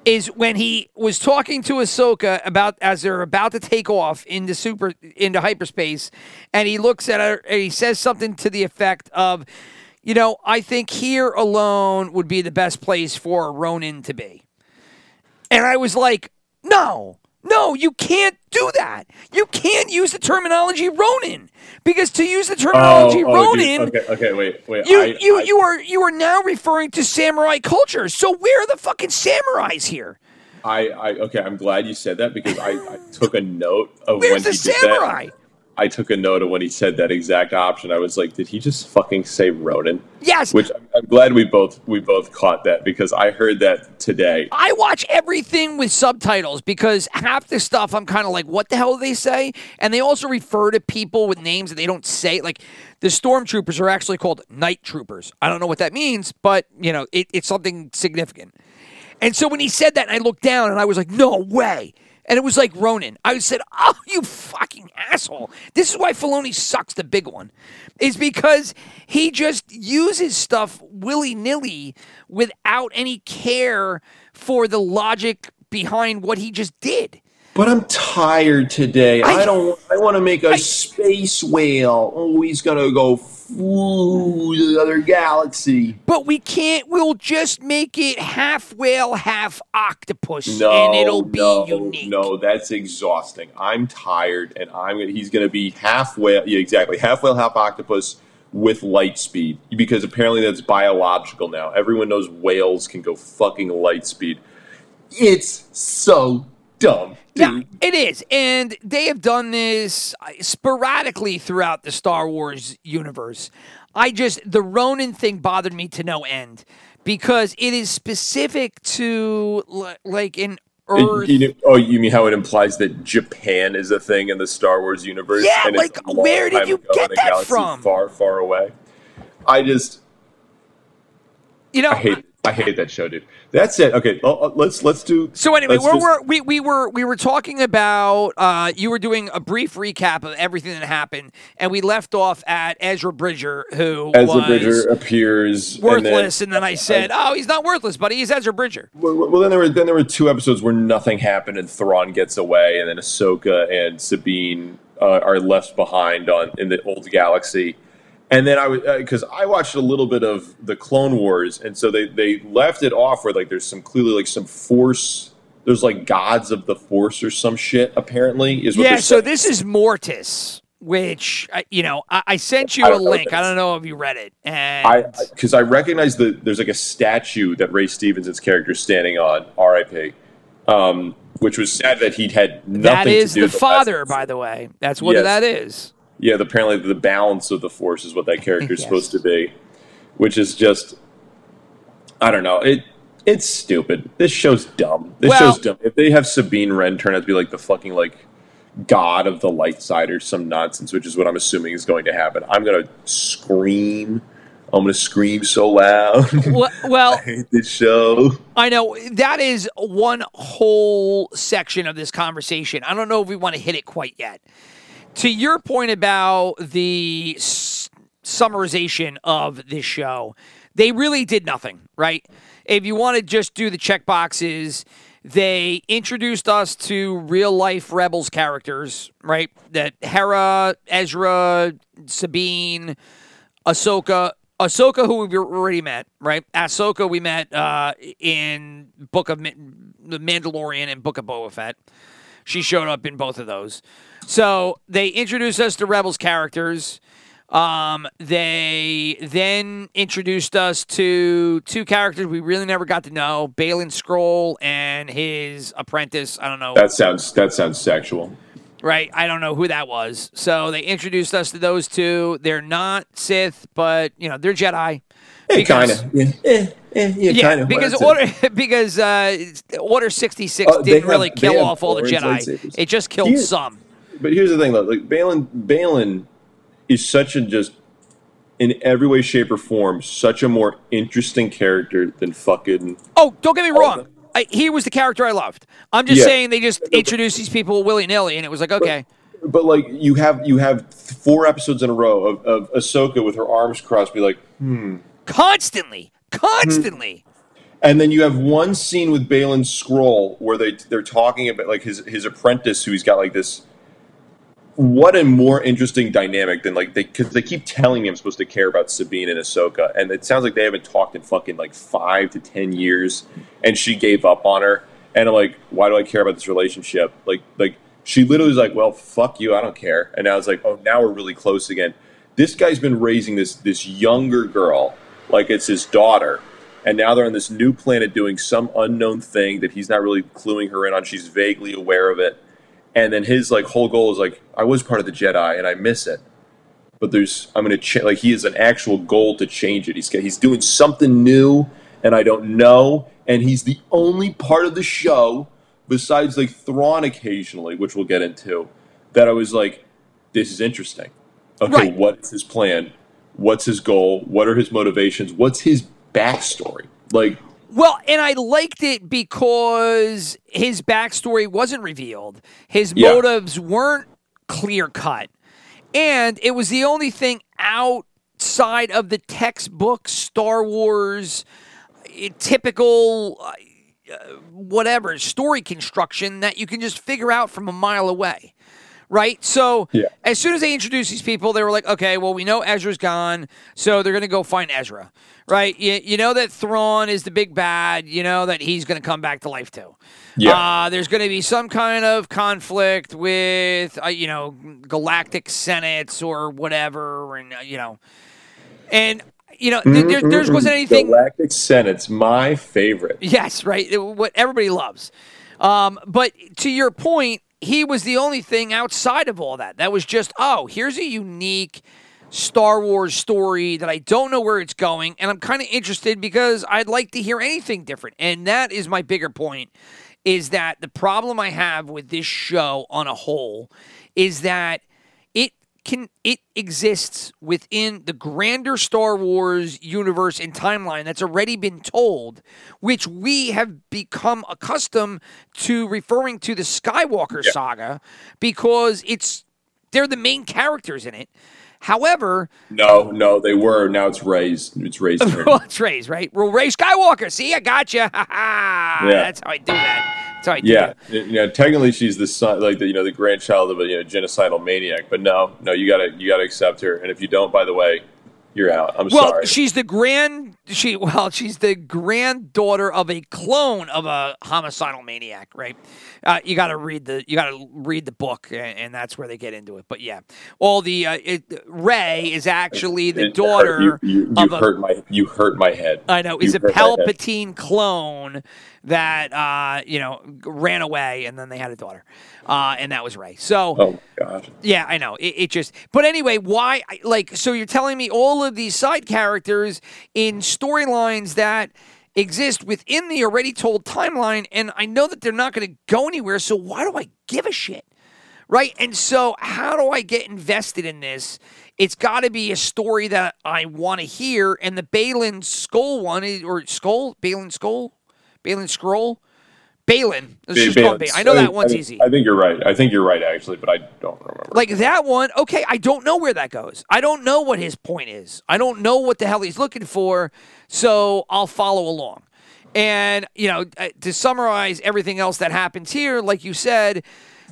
is when he was talking to Ahsoka about as they're about to take off into super into hyperspace, and he looks at her and he says something to the effect of, you know, I think here alone would be the best place for Ronin to be. And I was like, no, no, you can't do that. You can't use the terminology Ronin because to use the terminology Oh, oh dude. Ronin. Okay, okay, wait, wait. You I- you I- you are you are now referring to samurai culture. So where are the fucking samurais here? I, I, okay. I'm glad you said that because I, I took a note of Where's when the he did samurai? that. I took a note of when he said that exact option. I was like, did he just fucking say Ronin? Yes. Which I'm, I'm glad we both we both caught that because I heard that today. I watch everything with subtitles because half the stuff I'm kind of like, what the hell do they say? And they also refer to people with names that they don't say. Like the stormtroopers are actually called night troopers. I don't know what that means, but you know, it, it's something significant. And so when he said that, I looked down and I was like, no way. And it was like Ronin. I said, oh, you fucking asshole. This is why Filoni sucks the big one, is because he just uses stuff willy nilly without any care for the logic behind what he just did. But I'm tired today. I- I, don't. I want to make a space whale. Oh, he's gonna go through the other galaxy. But we can't, we'll just make it half whale, half octopus, No, and it'll be no, unique. no. That's exhausting. I'm tired, and I'm. gonna- He's gonna be half whale. Yeah, exactly. Half whale, half octopus, with light speed because apparently that's biological now. Everyone knows whales can go fucking light speed. It's so dumb. Yeah, it is. And they have done this uh, sporadically throughout the Star Wars universe. I just, the Ronin thing bothered me to no end because it is specific to like an And Earth. you know- oh, you mean how it implies that Japan is a thing in the Star Wars universe? Yeah, like, where did you get that from? Far, far away. I just, you know, I hate, I hate that show, dude. That's it. Okay, oh, oh, let's let's do. So anyway, we're, just- we're, we we were we were talking about uh, you were doing a brief recap of everything that happened, and we left off at Ezra Bridger, who Ezra Bridger appears and then- worthless, and then, I said, "Oh, he's not worthless, buddy. He's Ezra Bridger." Well, well, then there were then there were two episodes where nothing happened and Thrawn gets away, and then Ahsoka and Sabine uh, are left behind on in the old galaxy. And then I was because I watched a little bit of the Clone Wars, and so they they left it off where like there's some clearly like some Force. There's like gods of the Force or some shit. Apparently, is what Yeah. So saying. this is Mortis, which I- you know I, I sent you I a don't know what link. I don't know if you read it, and I because I recognize that there's like a statue that Ray Stevenson's character is standing on, R.I.P. Um, which was sad that he'd had nothing that is the father, by the way. That's what Yes. that is. Yeah, the, apparently the balance of the force is what that character is [LAUGHS] Yes. supposed to be, which is just I don't know. It it's stupid. This show's dumb. This Well- show's dumb. If they have Sabine Wren turn out to be like the fucking like god of the light side or some nonsense, which is what I'm assuming is going to happen, I'm gonna scream. I'm gonna scream so loud. [LAUGHS] Well, well, I hate this show. I know that is one whole section of this conversation. I don't know if we want to hit it quite yet. To your point about the s- summarization of this show, they really did nothing, right? If you want to just do the check boxes, they introduced us to real life Rebels characters, right? That Hera, Ezra, Sabine, Ahsoka. Ahsoka, who we've already met, right? Ahsoka, we met uh, in Book of Ma- the Mandalorian and Book of Boba Fett. She showed up in both of those. So they introduced us to Rebels characters. Um, they then introduced us to two characters we really never got to know: Baylan Scroll and his apprentice. I don't know That sounds that sounds sexual. right? I don't know who that was. So they introduced us to those two. They're not Sith, but you know they're Jedi. Eh, kind Because- of. Yeah, eh, yeah, Yeah, kind of. because order [LAUGHS] because uh, Order sixty six they didn't have- really they kill off all the Jedi. lightsabers. It just killed Here- some. But here's the thing, though. Like Baylan, Baylan is such a just in every way, shape, or form, such a more interesting character than fucking. Oh, don't get me wrong. I, he was the character I loved. I'm just Yeah. saying they just introduced these people willy nilly, and it was like, okay, But like you have you have four episodes in a row of, of Ahsoka with her arms crossed, be like, hmm, constantly, constantly. and then you have one scene with Baylan Scroll where they they're talking about like his his apprentice who he's got like this. What a more interesting dynamic than like they because they keep telling me I'm supposed to care about Sabine and Ahsoka, and it sounds like they haven't talked in fucking like five to ten years, and she gave up on her. And I'm like, why do I care about this relationship? Like, like she literally was like, well, fuck you, I don't care. And now it's like, oh, now we're really close again. This guy's been raising this this younger girl like it's his daughter, and now they're on this new planet doing some unknown thing that he's not really cluing her in on. She's vaguely aware of it, and then his like whole goal is like, I was part of the Jedi and I miss it, but there's I'm gonna ch- like he has an actual goal to change it. He's he's doing something new, and I don't know, and he's the only part of the show besides like Thrawn occasionally, which we'll get into, that I was like, this is interesting. Okay, Right. what's his plan? What's his goal? What are his motivations? What's his backstory? Like, Well, and I liked it because his backstory wasn't revealed. His Yeah. motives weren't clear cut. And it was the only thing outside of the textbook Star Wars eh, typical uh, whatever story construction that you can just figure out from a mile away. Right? So Yeah. as soon as they introduced these people, they were like, okay, well, we know Ezra's gone, so they're going to go find Ezra. Right? You, you know that Thrawn is the big bad. You know that he's going to come back to life too. Yeah. Uh, there's going to be some kind of conflict with, uh, you know, galactic senates or whatever. And, uh, you know, And you know, th- there, there's wasn't anything. Galactic Senate's my favorite. Yes, right. What everybody loves. Um, but to your point, he was the only thing outside of all that. That was just, oh, here's a unique Star Wars story that I don't know where it's going, and I'm kind of interested because I'd like to hear anything different. And that is my bigger point. Is that the problem I have with this show on a whole is that can it exists within the grander Star Wars universe and timeline that's already been told, which we have become accustomed to referring to the Skywalker saga because it's they're the main characters in it. However, No, no, they were. Now it's Rey's. It's Rey's [LAUGHS] turn. well, it's Rey's, right? Well, Rey Skywalker. See, I got you. [LAUGHS] yeah. That's how I do that. That's how I do Yeah, you know, technically she's the son, like the you know the grandchild of a you know genocidal maniac. But no, no, you gotta you gotta accept her. And if you don't, by the way, you're out. I'm Well, sorry. she's the grand she well, she's the granddaughter of a clone of a homicidal maniac, right? Uh, you got to read the you got to read the book, and, and that's where they get into it. But yeah, all the uh, it, Rey is actually the It- daughter You, you, you of a hurt my you hurt my head. I know is a hurt. Palpatine clone that uh, you know ran away, and then they had a daughter, uh, and that was Rey. So. Oh gosh. Yeah, I know. It, it just, but anyway, why? Like, so you're telling me all of these side characters in storylines that exist within the already told timeline, and I know that they're not going to go anywhere. So why do I give a shit? Right? And so, how do I get invested in this? It's got to be a story that I want to hear. And the Baylan Skull one, or Skull, Baylan Skull, Baylan Scroll, Baylan. Let's just. Baylan. I know that one's I easy. I think you're right. I think you're right actually, but I don't remember. Like that one, okay, I don't know where that goes. I don't know what his point is. I don't know what the hell he's looking for, so I'll follow along. And, you know, uh, to summarize everything else that happens here, like you said,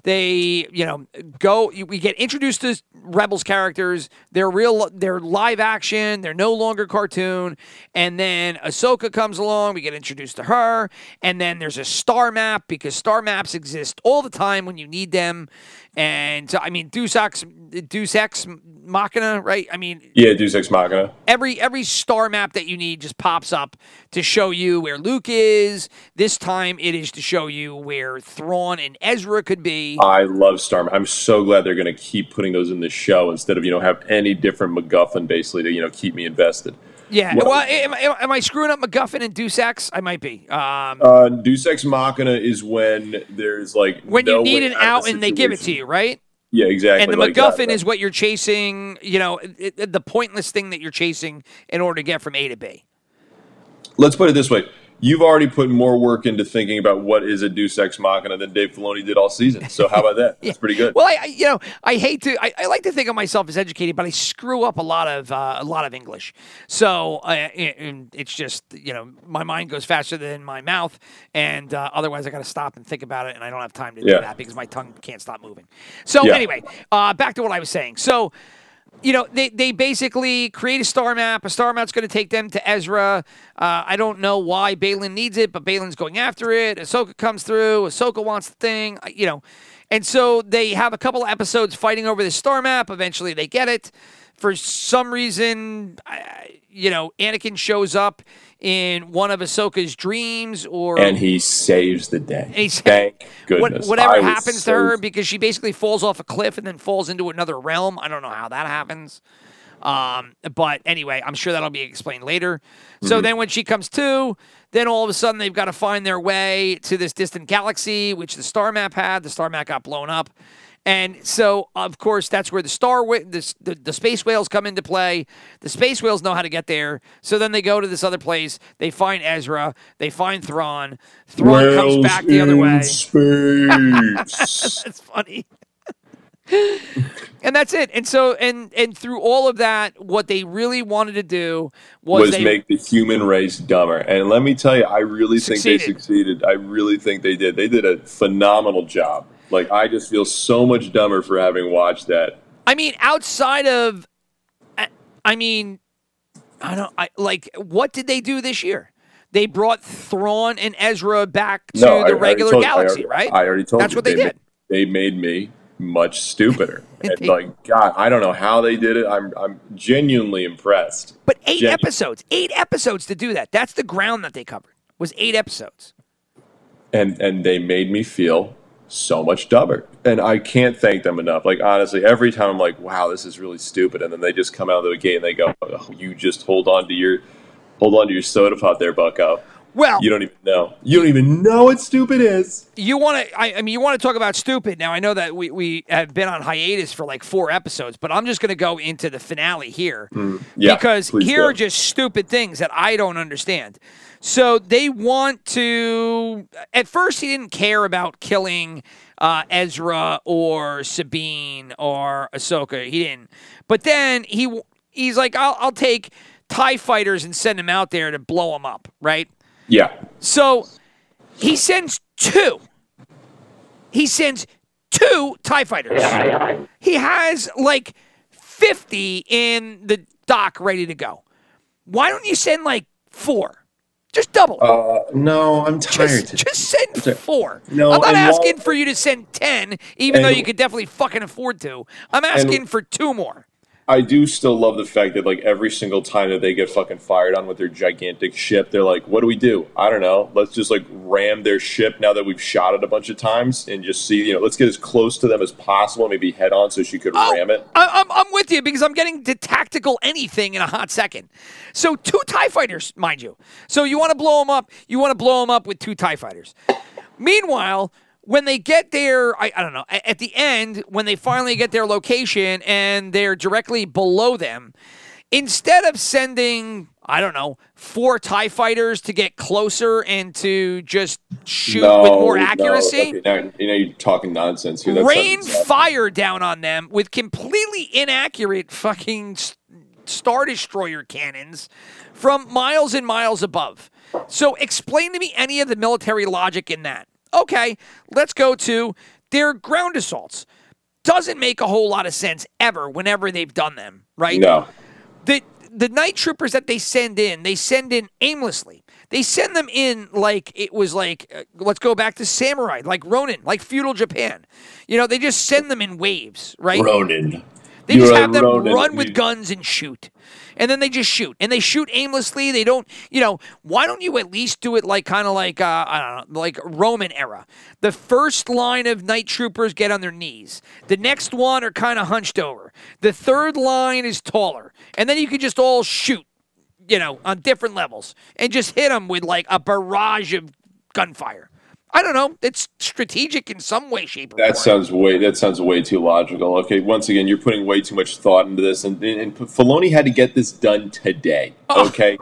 they, you know, go we get introduced to Rebels characters. They're real they're live action, they're no longer cartoon. And then Ahsoka comes along, we get introduced to her, and then there's a star map because star maps exist all the time when you need them. And so, I mean, Deus Ex, Deus Ex Machina, right? I mean, yeah, Deus Ex Machina. every every star map that you need just pops up to show you where Luke is. This time it is to show you where Thrawn and Ezra could be. I love Star. Map. I'm so glad they're going to keep putting those in the show instead of you know have any different MacGuffin basically to you know keep me invested. Yeah. Well- Well, am, am- am I screwing up MacGuffin and Deus Ex? I might be. Um, Uh, Machina is when there's like when no you need an out of out the and they give it to you, right? Yeah, exactly. And the like MacGuffin that. is what you're chasing. You know, it, it- the pointless thing that you're chasing in order to get from A to B. Let's put it this way: you've already put more work into thinking about what is a Deus Ex Machina than Dave Filoni did all season. So how about that? [LAUGHS] That's pretty good. Well, I, I you know I hate to I, I like to think of myself as educated, but I screw up a lot of uh, a lot of English. So uh, it's just you know my mind goes faster than my mouth, and uh, otherwise I got to stop and think about it, and I don't have time to do that because my tongue can't stop moving. So Yeah. anyway, uh, back to what I was saying. So you know, they, they basically create a star map. A star map's going to take them to Ezra. Uh, I don't know why Baylan needs it, but Baylan's going after it. Ahsoka comes through. Ahsoka wants the thing, you know. And so they have a couple episodes fighting over the star map. Eventually they get it. For some reason, you know, Anakin shows up in one of Ahsoka's dreams or and he saves the day. he's- Thank what- goodness. whatever I happens so- to her because she basically falls off a cliff and then falls into another realm. I don't know how that happens. Um, but anyway, I'm sure that'll be explained later. So Mm-hmm. then when she comes to, then all of a sudden they've got to find their way to this distant galaxy, which the star map had. The star map got blown up. And so, of course, that's where the star the, the, the space whales come into play. The space whales know how to get there. So then they go to this other place. They find Ezra. They find Thrawn. Thrawn comes back the other way. Space. [LAUGHS] That's funny. and that's it. And so and and through all of that, what they really wanted to do was, was they make the human race dumber. And let me tell you, I really think they Succeeded. succeeded. I really think they did. They did a phenomenal job. Like I just feel so much dumber for having watched that. I mean, outside of I- I mean, I don't I like what did they do this year? They brought Thrawn and Ezra back to No, I- I the already regular you. I galaxy, already- right? I already told That's you. what they, ma- did. They made me much stupider. [LAUGHS] And They- like, God, I don't know how they did it. I'm I'm genuinely impressed. but eight Gen- episodes, eight episodes to do that. That's the ground that they covered. Was eight episodes. and and they made me feel so much dumber. And i can't thank them enough. Like honestly every time i'm like wow this is really stupid and then they just come out of the gate and they go oh, you just hold on to your hold on to your soda pop there bucko Well, you don't even know. You don't even know what stupid is. You want to I, I mean you want to talk about stupid. Now i know that we, we have been on hiatus for like four episodes but i'm just going to go into the finale here. Hmm. Yeah because here do. are just stupid things that i don't understand so they want to at first he didn't care about killing uh, ezra or sabine or ahsoka he didn't but then he he's like i'll, I'll take tie fighters and send them out there to blow them up right yeah so he sends two. He sends two TIE fighters. He has like 50 in the dock ready to go. Why don't you send like four? Just double. uh no i'm tired just, just send four. No, I'm not and asking while- for you to send 10, even though you could definitely fucking afford to. I'm asking for two more. I do still love the fact that like every single time that they get fucking fired on with their gigantic ship, they're like, "What do we do? I don't know. Let's just like ram their ship now that we've shot it a bunch of times and just see. You know, let's get as close to them as possible, maybe head on, so she could Oh, ram it." I, I'm, I'm with you because I'm getting to tactical anything in a hot second. So two Tie Fighters, mind you. So you want to blow them up? You want to blow them up with two Tie Fighters. Meanwhile, when they get there, I, I don't know. At the end, when they finally get their location and they're directly below them, instead of sending, I don't know, four Tie Fighters to get closer and to just shoot with more no, accuracy okay, now, you know, you're talking nonsense here. That's rain fire down on them with completely inaccurate fucking star destroyer cannons from miles and miles above. So explain to me any of the military logic in that. Okay, let's go to their ground assaults. Doesn't make a whole lot of sense ever whenever they've done them, right? No, the the night troopers that they send in, they send in aimlessly. They send them in like it was like uh, let's go back to samurai, like Ronin, like feudal Japan. You know, they just send them in waves, right? Ronin. They just You're a have them Ronin. run with guns and shoot. And then they just shoot. And they shoot aimlessly. They don't, you know, why don't you at least do it like kind of like, uh, I don't know, like Roman era? The first line of night troopers get on their knees. The next one are kind of hunched over. The third line is taller. And then you could just all shoot, you know, on different levels and just hit them with like a barrage of gunfire. I don't know. It's strategic in some way, shape, or form. That sounds way. That sounds way too logical. Okay, once again, you're putting way too much thought into this, and, and Filoni had to get this done today. Oh. Okay,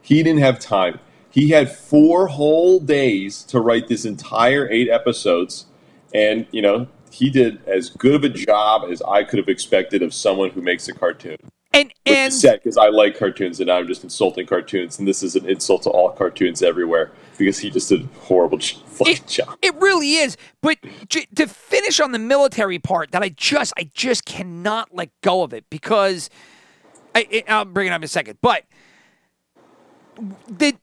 he didn't have time. He had four whole days to write this entire eight episodes, and you know he did as good of a job as I could have expected of someone who makes a cartoon. And Which and sad because I like cartoons, and I'm just insulting cartoons, and this is an insult to all cartoons everywhere because he just did a horrible fucking it, job. it really is. But j- to finish on the military part, that I just I just cannot let go of it because I, it, I'll bring it up in a second. But the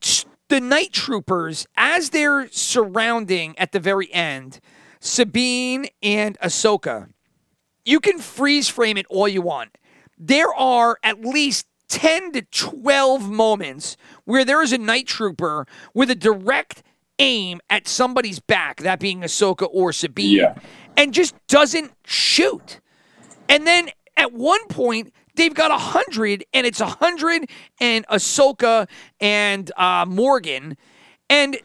the night troopers, as they're surrounding at the very end, Sabine and Ahsoka, you can freeze frame it all you want. There are at least 10 to 12 moments where there is a night trooper with a direct aim at somebody's back, that being Ahsoka or Sabine, Yeah. and just doesn't shoot. And then at one point, they've got a hundred, and it's a hundred and Ahsoka and uh, Morgan, and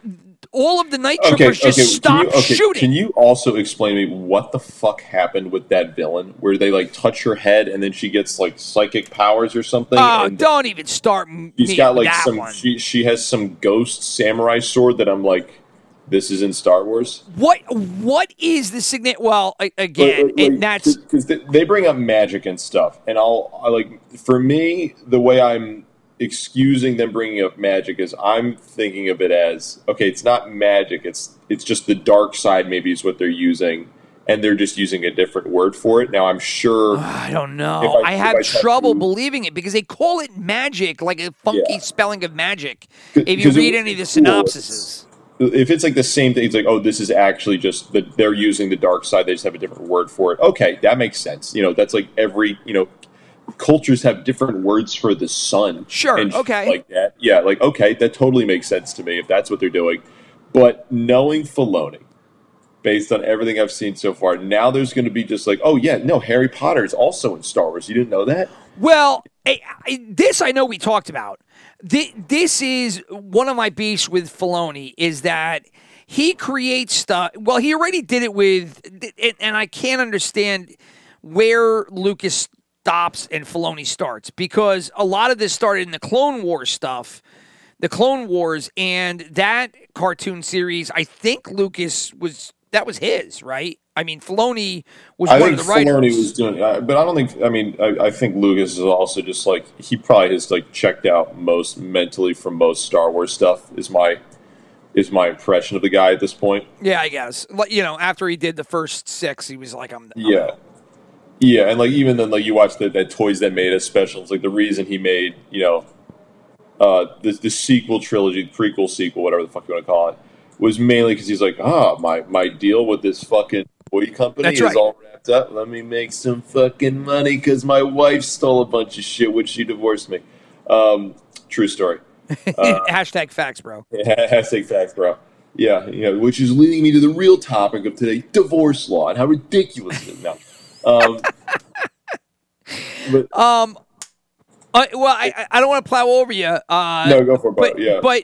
all of the night troopers just can stop okay, shooting. Can you also explain to me what the fuck happened with that villain, where they like touch her head and then she gets like psychic powers or something? Oh, don't even start she's got like some. one. She she has some ghost samurai sword that I'm like, this is in Star Wars. What what is the signet? Well, again, and that's because they, they bring up magic and stuff, and I'll I like for me the way I'm excusing them bringing up magic is I'm thinking of it as okay, it's not magic, it's it's just the dark side maybe is what they're using, and they're just using a different word for it. Now I'm sure [SIGHS] I don't know. I- I, have I trouble you- believing it because they call it magic, like a funky Yeah. spelling of magic. If you read any of the cool. synopsises, if it's like the same thing, it's like, oh, this is actually just that they're using the dark side. They just have a different word for it. Okay, that makes sense. You know, that's like every you know, cultures have different words for the sun. Sure, okay. like that. Yeah, like okay, that totally makes sense to me if that's what they're doing. But knowing Filoni, based on everything I've seen so far, now there's going to be just like, oh yeah, no, Harry Potter is also in Star Wars. You didn't know that? Well, I, I, this I know we talked about. Thi- This is one of my beefs with Filoni is that he creates stuff. Well, he already did it with, and I can't understand where Lucas stops and Filoni starts because a lot of this started in the Clone Wars stuff, the Clone Wars, and that cartoon series. I think Lucas was that was his right. I mean, Filoni was I one think of the writers. Filoni was doing, uh, but I don't think. I mean, I, I think Lucas is also just like he probably has like checked out most mentally from most Star Wars stuff. Is my is my impression of the guy at this point. Yeah, I guess. Like, You know, after he did the first six, he was like, "I'm." I'm Yeah, yeah, and like even then, like you watch the that Toys That Made Us special. It's like the reason he made you know uh the the sequel trilogy, prequel sequel, whatever the fuck you want to call it, was mainly because he's like, ah, my my deal with this fucking toy company That's is right. all wrapped up. Let me make some fucking money because my wife stole a bunch of shit when she divorced me. Um, true story. [LAUGHS] Hashtag facts, bro. [LAUGHS] Hashtag facts, bro. Yeah, you know, which is leading me to the real topic of today: divorce law and how ridiculous it is now. Um, but Um, I, well, I, I- I don't want to plow over you. Uh, no, go for it, but yeah, but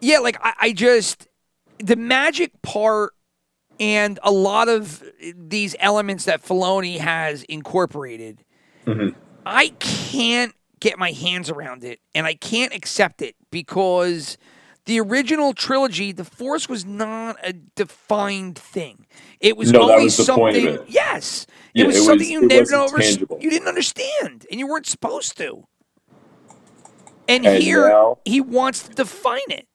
yeah, like I, I just the magic part and a lot of these elements that Filoni has incorporated. Mm-hmm. I can't get my hands around it, and I can't accept it because the original trilogy, the Force was not a defined thing. It was No, always was the point of something. Yes, Yeah, it was it something was- you never over, you didn't understand, and you weren't supposed to. And, And here now- he wants to define it,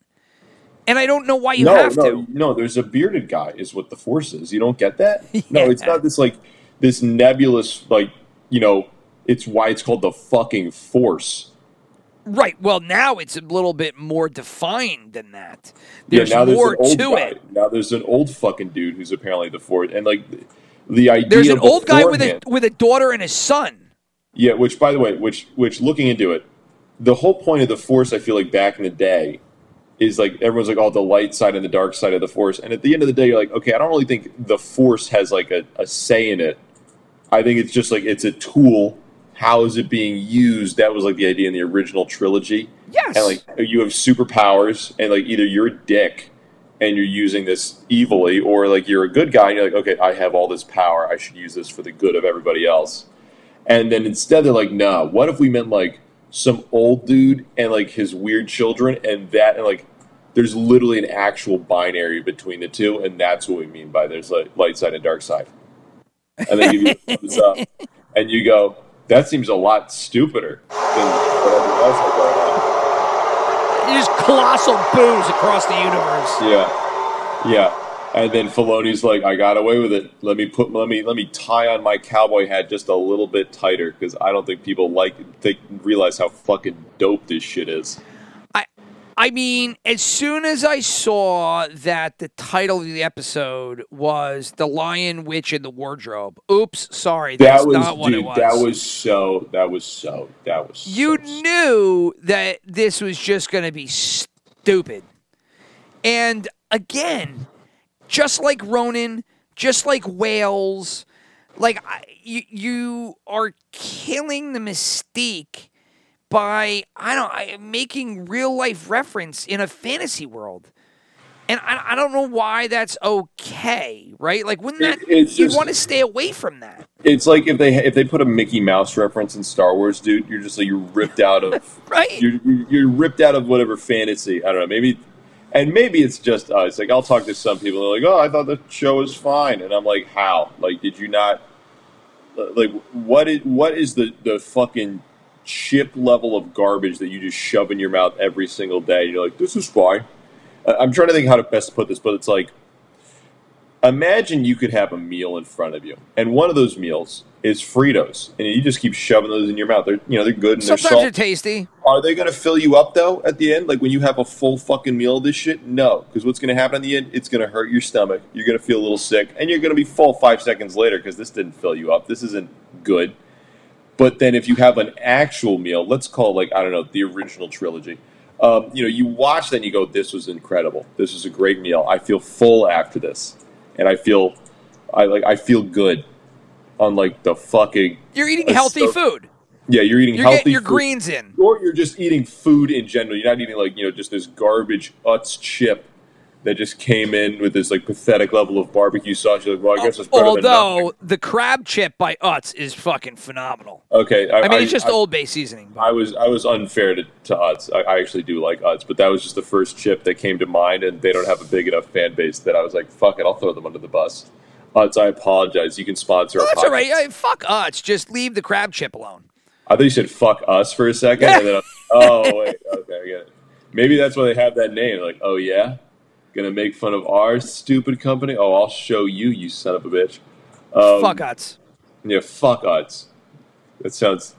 and I don't know why you no, have no, to. no. There's a bearded guy, is what the force is. You don't get that? [LAUGHS] No, it's not this like this nebulous like you know. It's why it's called the fucking force. Right. Well, now it's a little bit more defined than that. There's yeah, now more there's to guy. it. Now there's an old fucking dude who's apparently the force, and like the, the idea. There's an old guy with a with a daughter and a son. Yeah, which by the way, which which looking into it, the whole point of the force, I feel like back in the day, is like everyone's like, oh, the light side and the dark side of the force. And at the end of the day, you're like, okay, I don't really think the force has like a, a say in it. I think it's just like it's a tool. How is it being used? That was like the idea in the original trilogy. Yes. And like you have superpowers, and like either you're a dick and you're using this evilly, or like you're a good guy and you're like, okay, I have all this power. I should use this for the good of everybody else. And then instead they're like, nah, what if we meant like some old dude and like his weird children and that and like there's literally an actual binary between the two, and that's what we mean by there's like light side and dark side. And they give you [LAUGHS] a thumbs up. And you go, that seems a lot stupider than whatever else I going on. There's colossal boos across the universe. Yeah, yeah. And then Filoni's like, I got away with it. Let me put, let me, let me tie on my cowboy hat just a little bit tighter because I don't think people like, they realize how fucking dope this shit is. I mean, as soon as I saw that the title of the episode was "The Lion, Witch, and the Wardrobe," oops, sorry, that's That was, not what dude. it was. That was so. That was so. That was. you so knew that this was just going to be stupid. And again, just like Ronin, just like whales, like you, you are killing the mystique by I don't I, making real life reference in a fantasy world. And I, I don't know why that's okay, right? Like, wouldn't that It- you want to stay away from that, It's like if they if they put a Mickey Mouse reference in Star Wars, dude. You're just like you're ripped out of. [LAUGHS] right? You're, you're ripped out of whatever fantasy. I don't know. Maybe, and maybe it's just us. Like I'll talk to some people. They're like, "Oh, I thought the show was fine," and I'm like, "How? Like, did you not? Like, what is what is the the fucking chip level of garbage that you just shove in your mouth every single day? You're like, this is fine. I'm trying to think how to best put this, but it's like imagine you could have a meal in front of you, and one of those meals is Fritos, and you just keep shoving those in your mouth. They're you know they're good and they're Sometimes they're salt. tasty. Are they going to fill you up though at the end? Like when you have a full fucking meal of this shit? No, because what's going to happen in the end? It's going to hurt your stomach. You're going to feel a little sick, and you're going to be full five seconds later because this didn't fill you up. This isn't good. But then if you have an actual meal, let's call it like I don't know the original trilogy. Um, you know, you watch that and you go, "This was incredible. This was a great meal. I feel full after this, and I feel, I like, I feel good." On like the fucking You're eating healthy food. yeah, you're eating You're healthy your food greens in. or you're just eating food in general. You're not eating like you know just this garbage Utz chip that just came in with this like pathetic level of barbecue sauce. You're like, well, I guess it's better Although the crab chip by Utz is fucking phenomenal. Okay, I, I mean, it's just I, Old Bay seasoning. but- I was I was unfair to, to Utz. I, I actually do like Utz, but that was just the first chip that came to mind, and they don't have a big enough fan base that I was like, fuck it, I'll throw them under the bus. Utz, I apologize. You can sponsor. Our that's all right. Uh, fuck Utz. Just leave the crab chip alone. I thought you said fuck us for a second, and then I- [LAUGHS] oh wait, okay, I get it. Maybe that's why they have that name. Like, oh yeah, gonna make fun of our stupid company. Oh, I'll show you, you son of a bitch. Um, fuck odds. Yeah, fuck odds. That sounds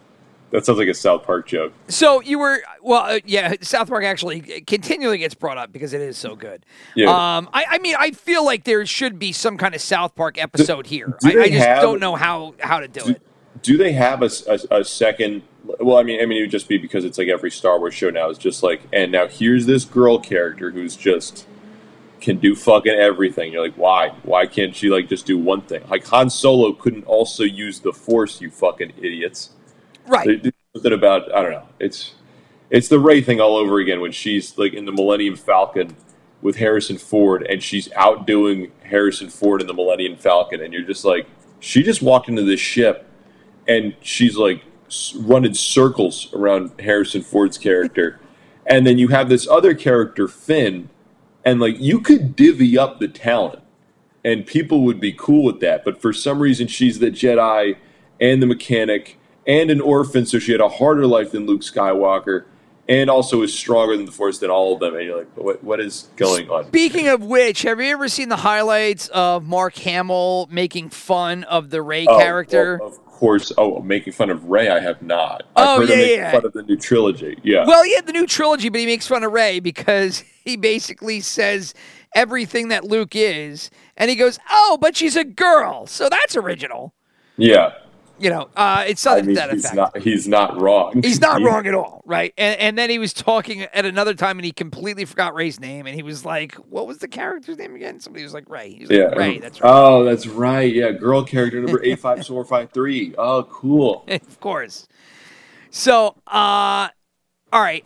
that sounds like a South Park joke. So you were well, uh, yeah. South Park actually continually gets brought up because it is so good. Yeah. Um, I, I mean, I feel like there should be some kind of South Park episode here. do I, I just have- don't know how how to do Do, it. do they have a a second? Well, I mean, I mean, it would just be because it's like every Star Wars show now is just like, and now here's this girl character who's just can do fucking everything. You're like, why? Why can't she like just do one thing? Like Han Solo couldn't also use the Force. You fucking idiots. Right. Something about I don't know. It's it's the Rey thing all over again when she's like in the Millennium Falcon with Harrison Ford and she's outdoing Harrison Ford in the Millennium Falcon and you're just like she just walked into this ship and she's like running circles around Harrison Ford's character and then you have this other character Finn and like you could divvy up the talent and people would be cool with that. But for some reason, she's the Jedi and the mechanic and an orphan, so she had a harder life than Luke Skywalker, and also is stronger than the Force than all of them. And you're like, what, what is going on? Speaking of which, have you ever seen the highlights of Mark Hamill making fun of the Rey Oh, character? well, of course. Oh, making fun of Rey, I have not. Oh, I've heard yeah, him yeah. fun of the new trilogy. Yeah. Well, he had the new trilogy, but he makes fun of Rey because [LAUGHS] he basically says everything that Luke is, and he goes, "Oh, but she's a girl, so that's original." yeah. You know, uh, it's I mean, to that he's effect. not, he's not wrong. He's not He- wrong at all, right? And, and then he was talking at another time, and he completely forgot Rey's name, and he was like, "What was the character's name again?" Somebody was like, "Rey." He's like, Yeah. Rey. That's right. Oh, that's right. Yeah. Girl character number [LAUGHS] 85453. Oh, cool. [LAUGHS] of course. So, uh, all right.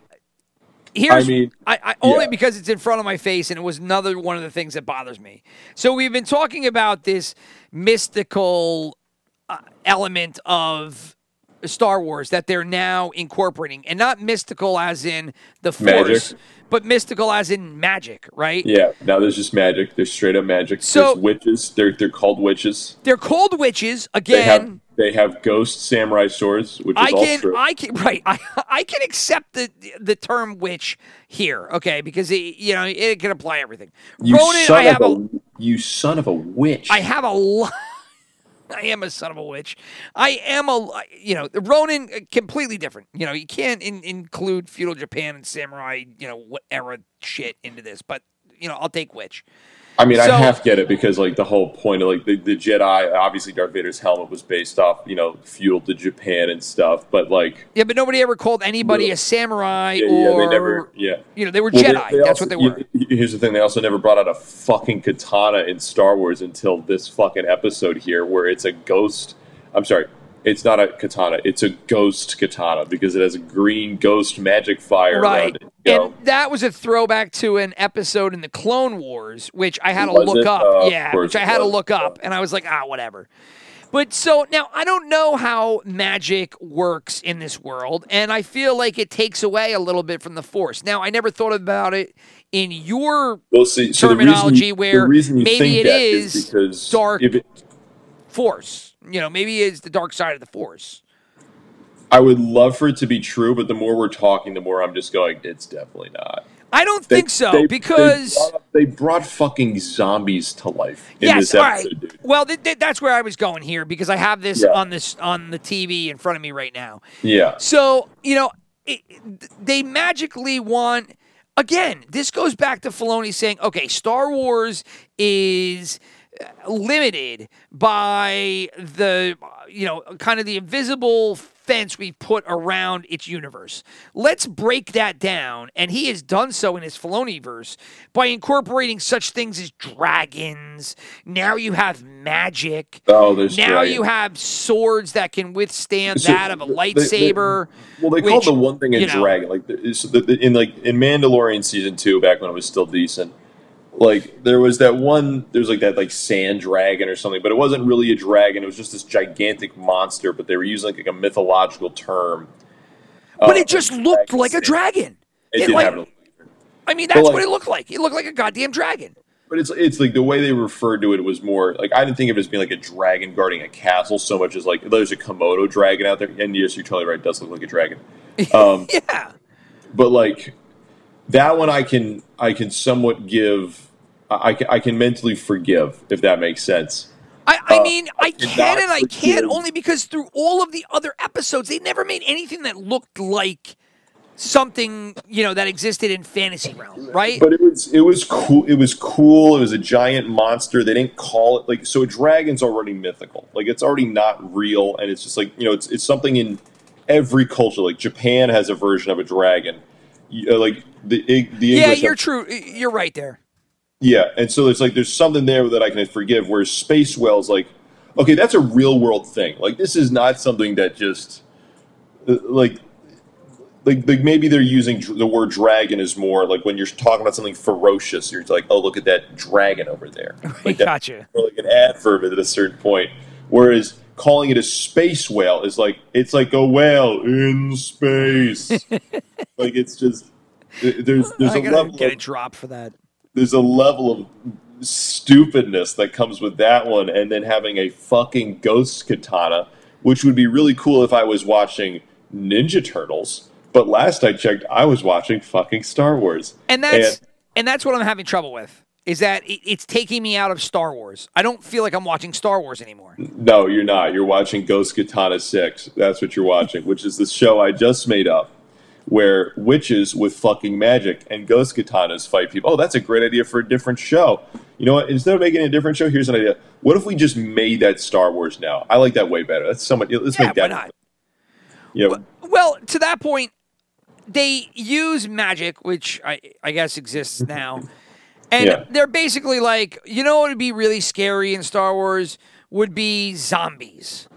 Here's, I mean, I, I only yeah. because it's in front of my face, and it was another one of the things that bothers me. So we've been talking about this mystical uh, element of Star Wars that they're now incorporating, and not mystical as in the Force, Magic. but mystical as in magic, right? Yeah, now there's just magic. There's straight up magic. So- there's witches. They're they're called witches. They're called witches They again. have they have ghost samurai swords, which is I all can, true. I can, [LAUGHS] right? I, I can accept the the term witch here, okay, because it, you know it can apply everything. you Ronin, son I have of a, a, you son of a witch. I have a lot. [LAUGHS] I am a son of a witch. I am a, you know, Ronin uh, completely different. You know, you can't in, include feudal Japan and samurai, you know, what era shit into this. But you know, I'll take witch. I mean, so- I half get it because like the whole point of like the, the Jedi, obviously Darth Vader's helmet was based off you know feudal to Japan and stuff, but like Yeah, but nobody ever called anybody a samurai yeah, yeah, or they never yeah. you know they were Well, Jedi. they That's also- what they were. Here's the thing: they also never brought out a fucking katana in Star Wars until this fucking episode here, where it's a ghost. I'm sorry, it's not a katana; it's a ghost katana because it has a green ghost magic fire Right. around it. You? And that was a throwback to an episode in the Clone Wars, which I had to Was look it? up. Uh, yeah, which I had to look up. And I was like, ah, whatever. But so now I don't know how magic works in this world. And I feel like it takes away a little bit from the Force. Now, I never thought about it in your We'll see. So terminology the reason, where the reason maybe it is is because dark- it, Force. You know, maybe it's the dark side of the Force. I would love for it to be true, but the more we're talking, the more I'm just going. It's definitely not. I don't They- think so they- because they brought, they brought fucking zombies to life in yes, this episode, right. dude. Well, th- th- that's where I was going here because I have this Yeah. on this on the TV in front of me right now. Yeah, So, you know, it, they magically want. Again, this goes back to Filoni saying, okay, Star Wars is limited by the, you know, kind of the invisible fence we've put around its universe. Let's break that down. And he has done so in his Filoniverse by incorporating such things as dragons. Now you have magic. Oh, there's now dragon. you have swords that can withstand So, that of a they- they- lightsaber. Well, they which, called the one thing a you know- dragon. Like the- so the, the- in like in Mandalorian season two, back when it was still decent. Like there was that one. There was like that like sand dragon or something, but it wasn't really a dragon. It was just this gigantic monster. But they were using like a mythological term. But Uh, it just looked like a dragon. It, It did like- have a I mean, that's like- what it looked like. It looked like a goddamn dragon. But it's it's like the way they referred to it was more like I didn't think of it as being like a dragon guarding a castle so much as like there's a Komodo dragon out there. And yes, you're totally right. It does look like a dragon. [LAUGHS] Um, Yeah. but like that one, I can I can somewhat give. I, I can, mentally forgive if that makes sense. I, I Uh, mean, I I can and I can't only because through all of the other episodes, they never made anything that looked like something, you know, that existed in fantasy realm, right? But it was it was cool. It was cool. It was a giant monster. They didn't call it like so. A dragon's already mythical. Like it's already not real, and it's just like you know, it's it's something in every culture. Like Japan has a version of a dragon. Uh, Like the the yeah, English you're have- true. You're right there. Yeah, and so there's like there's something there that I can forgive. Whereas space whales, like, okay, that's a real world thing. Like this is not something that just uh, like like like maybe they're using dr- the word dragon is more like when you're talking about something ferocious. You're like, oh, look at that dragon over there. [LAUGHS] Like that, Gotcha. or like an adverb at a certain point. Whereas calling it a space whale is like it's like a whale in space. [LAUGHS] like it's just there's there's I a level get of a drop for that. There's a level of stupidness that comes with that one, and then having a fucking ghost katana, which would be really cool if I was watching Ninja Turtles. But last I checked, I was watching fucking Star Wars. And that's and, that's what I'm having trouble with. Is that it, it's taking me out of Star Wars. I don't feel like I'm watching Star Wars anymore. No, you're not. You're watching Ghost Katana 6. That's what you're watching, which is the show I just made up where witches with fucking magic and ghost katanas fight people. Oh, that's a great idea for a different show. You know what? Instead of making a different show, here's an idea. What if we just made that Star Wars now? I like that way better. That's so much. Let's Yeah, make that. why not? You know, Well, to that point, they use magic, which I, I guess exists mm-hmm. now. And Yeah. they're basically like, you know what would be really scary in Star Wars would be zombies.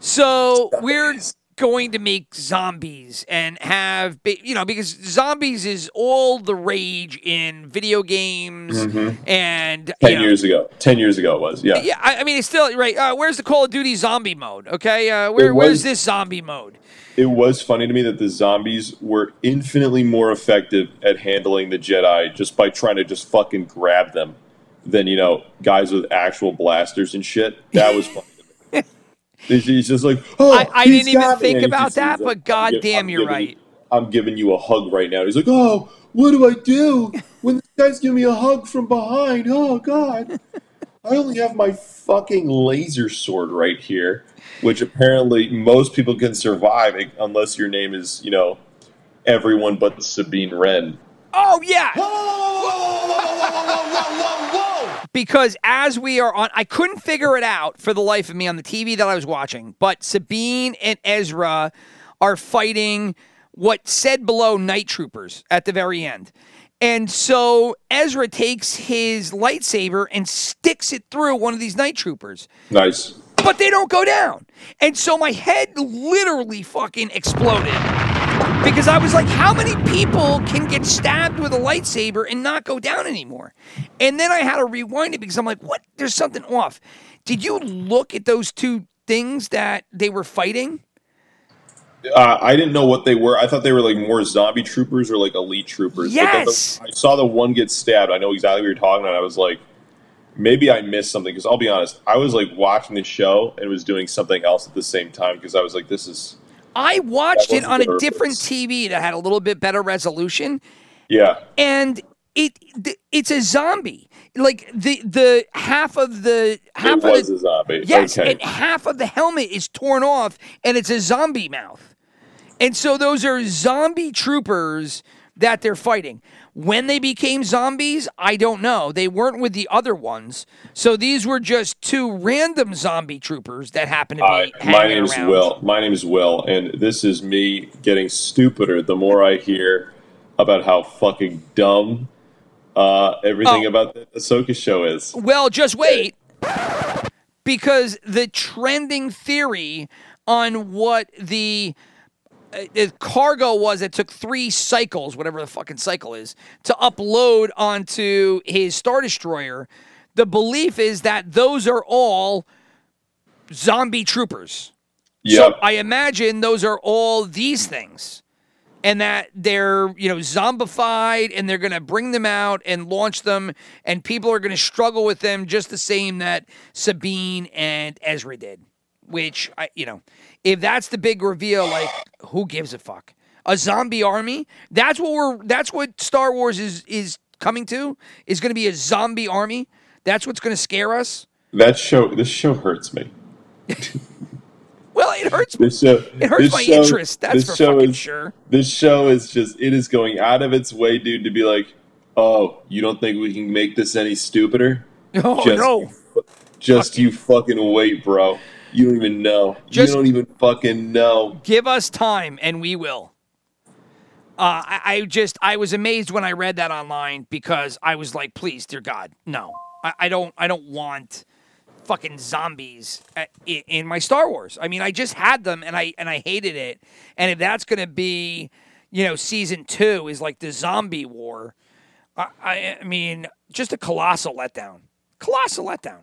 So we're going to make zombies and have, you know, because zombies is all the rage in video games and Mm-hmm. ten you know, years ago. Ten years ago it was. Yeah. yeah, I, I mean, it's still right. Uh, where's the Call of Duty zombie mode? Okay, uh, where, It where's was- this zombie mode? It was funny to me that the zombies were infinitely more effective at handling the Jedi just by trying to just fucking grab them than you know guys with actual blasters and shit. That was funny. [LAUGHS] He's just like, oh, I- I didn't even think about that, he's but goddamn, you're right. you- I'm giving you a hug right now. He's like, oh, what do I do [LAUGHS] when this guy's giving me a hug from behind? Oh God, I only have my fucking laser sword right here, which apparently most people can survive unless your name is, you know, everyone but Sabine Wren. Oh yeah. Because as we are on, I couldn't figure it out for the life of me on the TV that I was watching. But Sabine and Ezra are fighting what said below night troopers at the very end. And so Ezra takes his lightsaber and sticks it through one of these night troopers. Nice. but they don't go down. And so my head literally fucking exploded because I was like, how many people can get stabbed with a lightsaber and not go down anymore? And then I had to rewind it because I'm like, what? There's something off. Did you look at those two things that they were fighting? Uh, I didn't know what they were. I thought they were like more zombie troopers or like elite troopers. But then the- Yes! I saw the one get stabbed. I know exactly what you're talking about. I was like, maybe I missed something because I'll be honest. I was like watching the show and was doing something else at the same time because I was like, this is. I watched it on a different. TV that had a little bit better resolution, Yeah. and it it's a zombie. Like the the half of the half it of was the a zombie. yes, Okay. and half of the helmet is torn off, and it's a zombie mouth. And so those are zombie troopers that they're fighting. When they became zombies, I don't know. They weren't with the other ones. So these were just two random zombie troopers that happened to be hanging my name's around. Will. My name is Will, and this is me getting stupider the more I hear about how fucking dumb uh, everything Oh. about the Ahsoka show is. Well, just wait. Because the trending theory on what the uh, Uh, the cargo was it took three cycles, whatever the fucking cycle is, to upload onto his Star Destroyer, the belief is that those are all zombie troopers. Yep. So I imagine those are all these things. And that they're, you know, zombified and they're going to bring them out and launch them and people are going to struggle with them just the same that Sabine and Ezra did. Which I, you know, if that's the big reveal like who gives a fuck? A zombie army? That's what we're that's what Star Wars is is coming to is going to be a zombie army. That's what's going to scare us. that show, this show hurts me. [LAUGHS] Well, it hurts This show, It hurts my show- interest, that's this for show fucking is, sure. This show is just, it is going out of its way, dude, to be like, oh, you don't think we can make this any stupider? [LAUGHS] Oh Just- no. Just you fucking wait, bro. You don't even know. Just- you don't even fucking know. Give us time and we will. Uh, I, I just I was amazed when I read that online because I was like, please, dear God, no, I, I don't I don't want fucking zombies at, in, in my Star Wars. I mean, I just had them and I and I hated it. And if that's gonna be, you know, season two is like the zombie war. I, I, I mean, just a colossal letdown. Colossal letdown.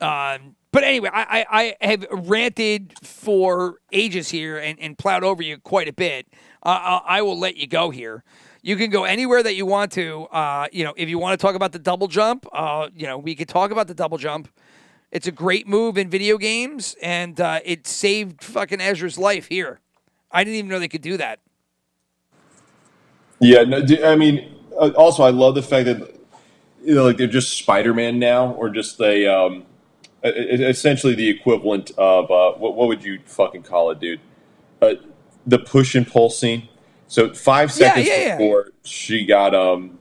Um, but anyway, I, I, I have ranted for ages here and, and plowed over you quite a bit. Uh, I, will let you go here. You can go anywhere that you want to. Uh, you know, if you want to talk about the double jump, uh, you know, we could talk about the double jump. It's a great move in video games, and uh, it saved fucking Ezra's life here. I didn't even know they could do that. Yeah, no, I mean, uh, also I love the fact that you know, like they're just Spider-Man now, or just a um, essentially the equivalent of uh, what what would you fucking call it, dude? Uh, the push and pull scene. So five seconds yeah, yeah. before she got um,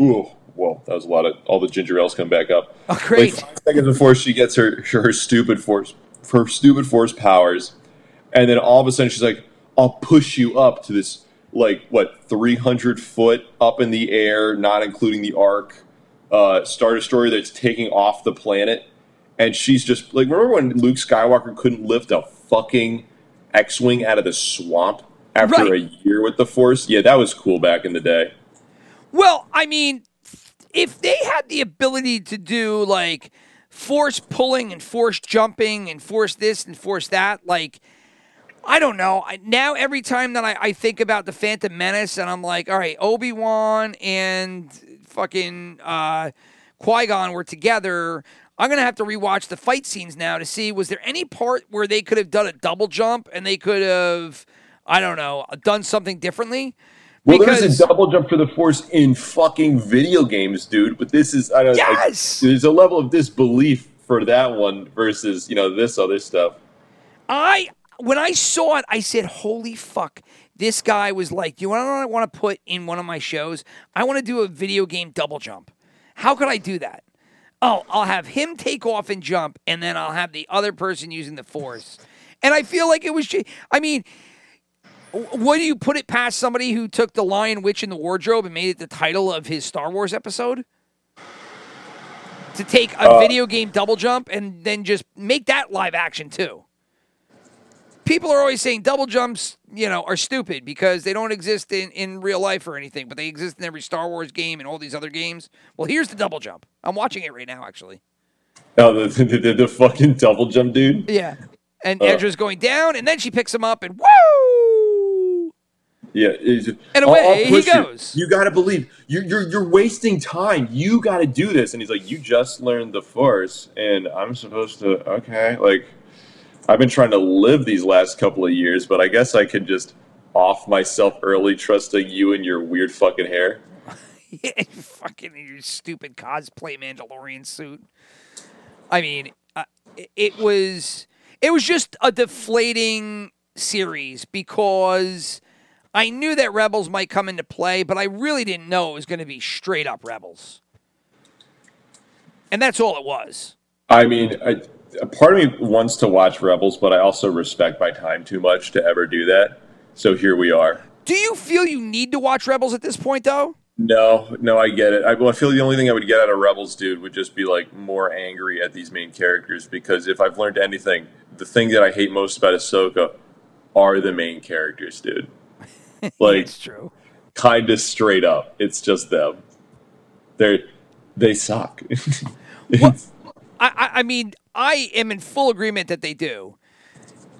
ooh, whoa, that was a lot of all the ginger ales come back up. Oh, great. Like five seconds before she gets her her stupid force her stupid force powers, and then all of a sudden she's like, "I'll push you up to this like what three hundred foot up in the air, not including the arc, uh, Star Destroyer that's taking off the planet." And she's just like, remember when Luke Skywalker couldn't lift a fucking X-wing out of the swamp after Right. a year with the Force? Yeah, that was cool back in the day. Well, I mean, if they had the ability to do like force pulling and force jumping and force this and force that, like, I don't know. I, now, every time that I, I think about the Phantom Menace, and I'm like, all right, Obi Wan and fucking uh, Qui Gon were together. I'm gonna have to rewatch the fight scenes now to see was there any part where they could have done a double jump and they could have, I don't know, done something differently. Well, there's Because- a double jump for the Force in fucking video games, dude. But this is I don't. I- Yes! there's a level of disbelief for that one versus you know this other stuff. I when I saw it, I said, "Holy fuck!" This guy was like, "You want to know what I want to put in one of my shows? I want to do a video game double jump. How could I do that? Oh, I'll have him take off and jump, and then I'll have the other person using the force." And I feel like it was. I mean, w- what do you put it past somebody who took the Lion Witch in the wardrobe and made it the title of his Star Wars episode? To take a uh, video game double jump and then just make that live action too people are always saying double jumps, you know, are stupid because they don't exist in, in real life or anything, but they exist in every Star Wars game and all these other games. Well, here's the double jump. I'm watching it right now, actually. Oh, the, [LAUGHS] the, the, the fucking double jump, dude. Yeah. And Uh. Ezra's going down, and then she picks him up, and woo! Yeah, just, And "I'll- away he push you. goes. You, got to believe you're, you're you're wasting time. You got to do this, and he's like, "You just learned the Force, and I'm supposed to." Okay, like I've been trying to live these last couple of years, but I guess I could just off myself early, trusting you and your weird fucking hair. [LAUGHS] fucking your stupid cosplay Mandalorian suit. I mean, uh, it- it was it was just a deflating series because I knew that Rebels might come into play, but I really didn't know it was going to be straight up Rebels. And that's all it was. I mean, I, a part of me wants to watch Rebels, but I also respect my time too much to ever do that. So here we are. Do you feel you need to watch Rebels at this point, though? No, no, I get it. I, well, I feel the only thing I would get out of Rebels, dude, would just be like more angry at these main characters. Because if I've learned anything, the thing that I hate most about Ahsoka are the main characters, dude. [LAUGHS] Like, It's true. kind of straight up, it's just them. They're they suck. [LAUGHS] What? I, I, mean, I am in full agreement that they do.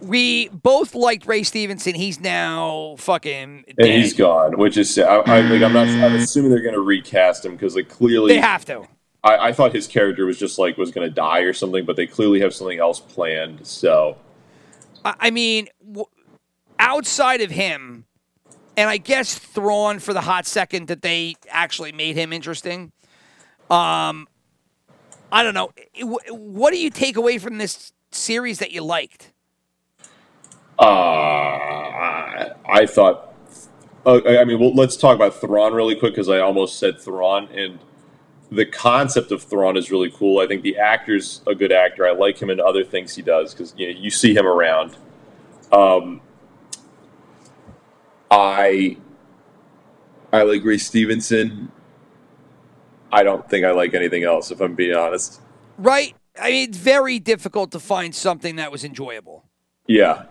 We both liked Ray Stevenson. He's now fucking and dead. he's gone, which is I, I like. I'm not. I'm assuming they're going to recast him because like clearly They have to. I, I thought his character was just like was going to die or something, but they clearly have something else planned. So I, I mean, w- outside of him, and I guess Thrawn for the hot second that they actually made him interesting. Um, I don't know. What do you take away from this series that you liked? uh, I, thought. Uh, I mean, well, let's talk about Thrawn really quick because I almost said Thrawn, and the concept of Thrawn is really cool. I think the actor's a good actor. I like him in other things he does because you know you see him around. Um, I I like Ray Stevenson. I don't think I like anything else, if I'm being honest. Right? I mean, it's very difficult to find something that was enjoyable. Yeah.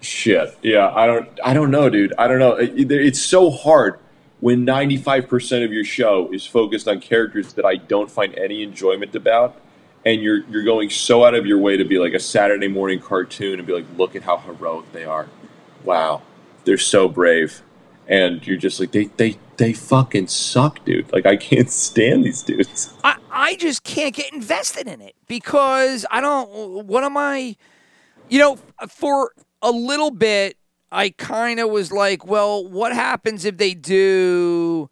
Shit. Yeah. I don't. I don't know, dude. I don't know. It- it's so hard when 95% of your show is focused on characters that I don't find any enjoyment about, and you're you're going so out of your way to be like a Saturday morning cartoon and be like, look at how heroic they are. Wow, they're so brave, and you're just like they they they fucking suck, dude. Like I can't [LAUGHS] stand these dudes. I, I just can't get invested in it because I don't. What am I? You know, for a little bit, I kind of was like, well, what happens if they do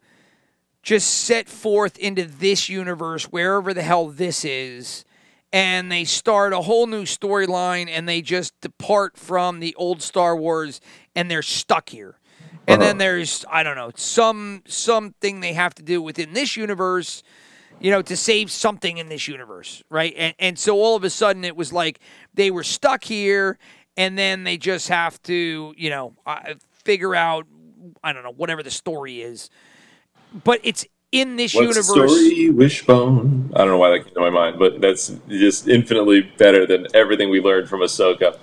just set forth into this universe, wherever the hell this is, and they start a whole new storyline and they just depart from the old Star Wars and they're stuck here. And then there's I don't know some something they have to do within this universe you know, to save something in this universe, right? And and so all of a sudden it was like they were stuck here, and then they just have to, you know, uh, figure out, I don't know, whatever the story is. But it's in this What's universe. story? Wishbone. I don't know why that came to my mind, but that's just infinitely better than everything we learned from Ahsoka.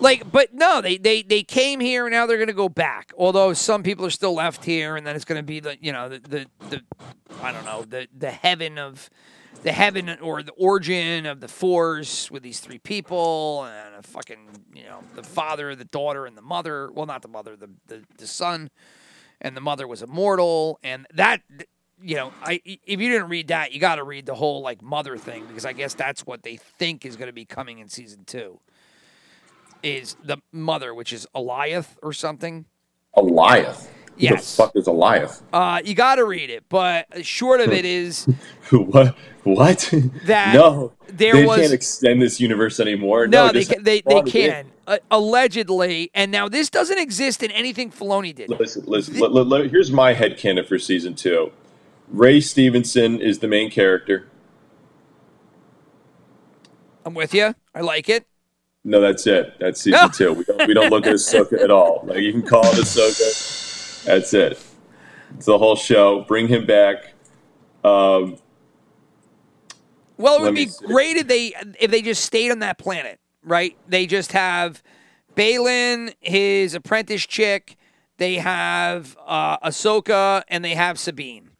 Like, but no, they they they came here and now they're going to go back. Although some people are still left here, and then it's going to be the you know the the, the I don't know the the heaven of the heaven or the origin of the force with these three people and a fucking you know the father, the daughter, and the mother. Well, not the mother, the the, the son, and the mother was immortal, and that. You know, I if you didn't read that, you got to read the whole like mother thing because I guess that's what they think is going to be coming in season two is the mother, which is Eliath or something. Eliath. Who Yes. the fuck is Eliath? Uh, you got to read it, but short of it is [LAUGHS] what? What? That no, there they was- can't extend this universe anymore. no, No, they can, they they Thrawn is it. can uh, allegedly, and now this doesn't exist in anything Filoni did. Listen, listen. let- let- here's my head headcanon for season two. Ray Stevenson is the main character. I'm with you. I like it. No, that's it. That's season two. We don't, we don't look at Ahsoka at all. Like you can call it Ahsoka. That's it. It's the whole show. Bring him back. Um, Well, it would be see. great if they if they just stayed on that planet, right? They just have Baylan, his apprentice chick. They have uh, Ahsoka, and they have Sabine.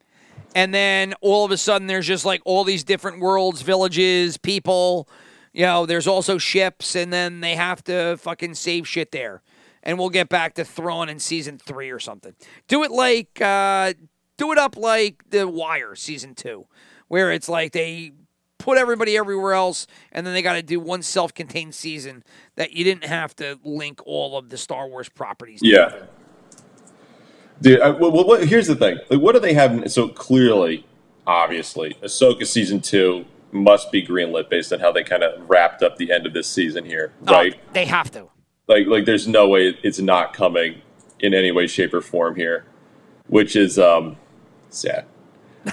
And then all of a sudden, there's just like all these different worlds, villages, people. You know, there's also ships, and then they have to fucking save shit there. And we'll get back to Thrawn in season three or something. Do it like, uh, do it up like The Wire season two, where it's like they put everybody everywhere else, and then they got to do one self-contained season that you didn't have to link all of the Star Wars properties. Yeah. together. Dude, I, well, well, what, here's the thing. Like, what do they have? So clearly, obviously, Ahsoka season two must be greenlit based on how they kind of wrapped up the end of this season here, Oh, right? they have to. Like, like there's no way it's not coming in any way, shape, or form here, which is um sad.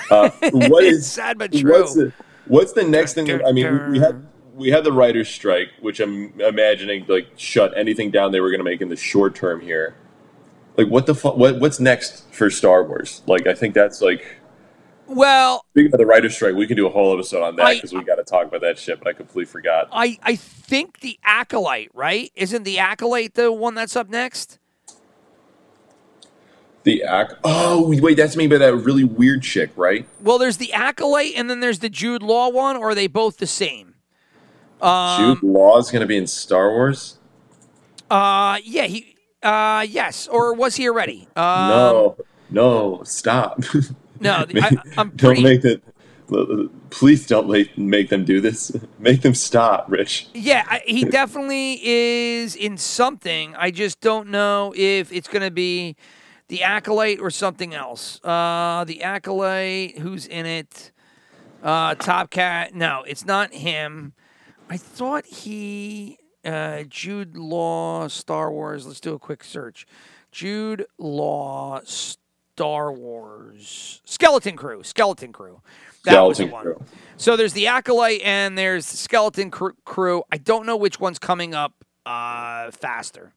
Uh, [LAUGHS] what is sad but true. What's the, what's the next thing? I mean, we, we had we had the writers' strike, which I'm imagining like shut anything down they were going to make in the short term here. Like, what the fu- what what's next for Star Wars? Like, I think that's like Well, speaking of the writers' strike, we can do a whole episode on that because we got to talk about that shit. But I completely forgot. I I think the acolyte, right? Isn't the acolyte the one that's up next? The ac. Oh wait, that's made by that really weird chick, right? Well, there's the acolyte, and then there's the Jude Law one, or are they both the same? Um, Jude Law is going to be in Star Wars. Uh, yeah, he. Uh, yes, or was he already? Um, no, no, stop. [LAUGHS] No, [LAUGHS] I- I'm don't make that. Please don't make, make them do this. [LAUGHS] Make them stop, Rich. Yeah, I, he definitely is in something. I just don't know if it's going to be the acolyte or something else. Uh, the acolyte, who's in it? Uh, Top Cat. No, it's not him. I thought he. Uh, Jude Law, Star Wars. Let's do a quick search. Jude Law, Star Wars. Skeleton Crew. Skeleton Crew. That was the one. Crew. So there's the acolyte and there's the skeleton cr- crew. I don't know which one's coming up uh, faster.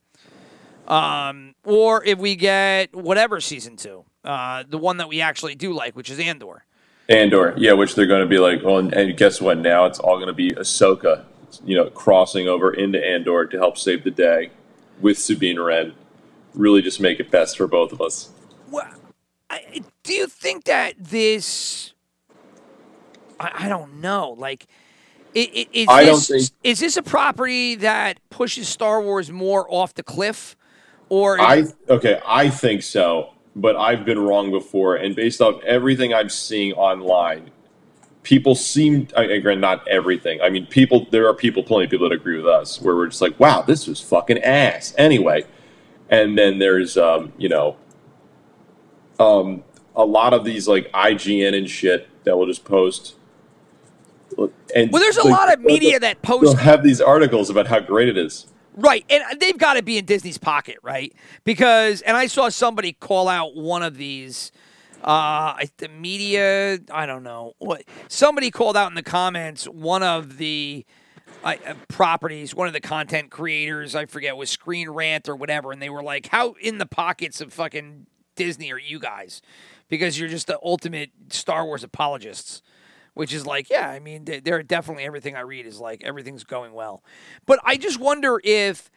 Um, or if we get whatever season two, uh, the one that we actually do like, which is Andor. Andor, yeah, which they're going to be like, well, and, and guess what? Now it's all going to be Ahsoka, you know, crossing over into Andor to help save the day with Sabine Wren. Really, just make it best for both of us. Well, I, do you think that this? I, I don't know. Like, i- i- is I don't this think- is this a property that pushes Star Wars more off the cliff, or I okay, I think so, but I've been wrong before, and based off everything I'm seeing online, people seem. I, again, not everything. I mean, people. There are people, plenty of people that agree with us, where we're just like, "Wow, this was fucking ass." Anyway, and then there's, um, you know, um, a lot of these like IGN and shit that will just post. And well, there's a like, lot of media that post They'll have these articles about how great it is. Right. And they've got to be in Disney's pocket, right? Because, and I saw somebody call out one of these, uh, I- the media, I don't know what, somebody called out in the comments one of the uh, uh, properties, one of the content creators, I forget, was Screen Rant or whatever. And they were like, how in the pockets of fucking Disney or you guys? Because you're just the ultimate Star Wars apologists which is like, yeah, I mean, they- they're definitely everything I read is like everything's going well. But I just wonder if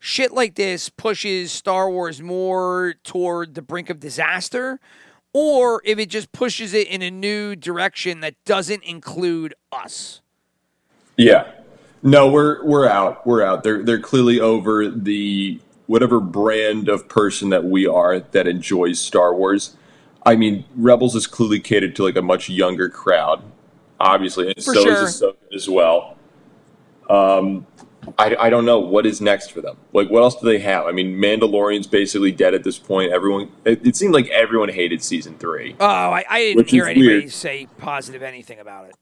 shit like this pushes Star Wars more toward the brink of disaster or if it just pushes it in a new direction that doesn't include us. Yeah. No, we're we're out. We're out. They're they're clearly over the whatever brand of person that we are that enjoys Star Wars. I mean, Rebels is clearly catered to like a much younger crowd, obviously, and For so sure. is Ahsoka as well. Um, I, I don't know what is next for them. Like, what else do they have? I mean, Mandalorian's basically dead at this point. Everyone, it, it seemed like everyone hated season three. Oh, I, I didn't hear anybody weird. say positive anything about it.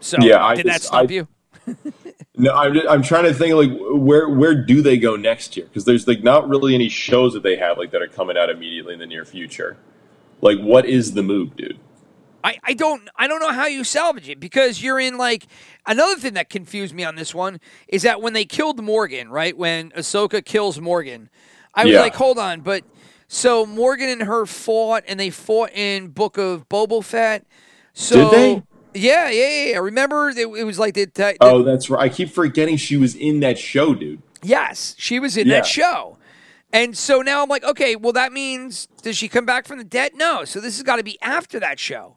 So, Yeah, I did that stop I- you? [LAUGHS] No, I'm just, I'm trying to think like where where do they go next year? Because there's like not really any shows that they have like that are coming out immediately in the near future. Like, what is the move, dude? I, I don't I don't know how you salvage it because you're in like another thing that confused me on this one is that when they killed Morgan, right? When Ahsoka kills Morgan, I was Yeah. like, hold on, but so Morgan and her fought and they fought in Book of Boba Fett. So Did they? Yeah, yeah, yeah. yeah. Remember, it, it was like the, the Oh, that's right. I keep forgetting she was in that show, dude. Yes, she was in Yeah. that show. And so now I'm like, okay, well, that means does she come back from the dead? No. So this has got to be after that show.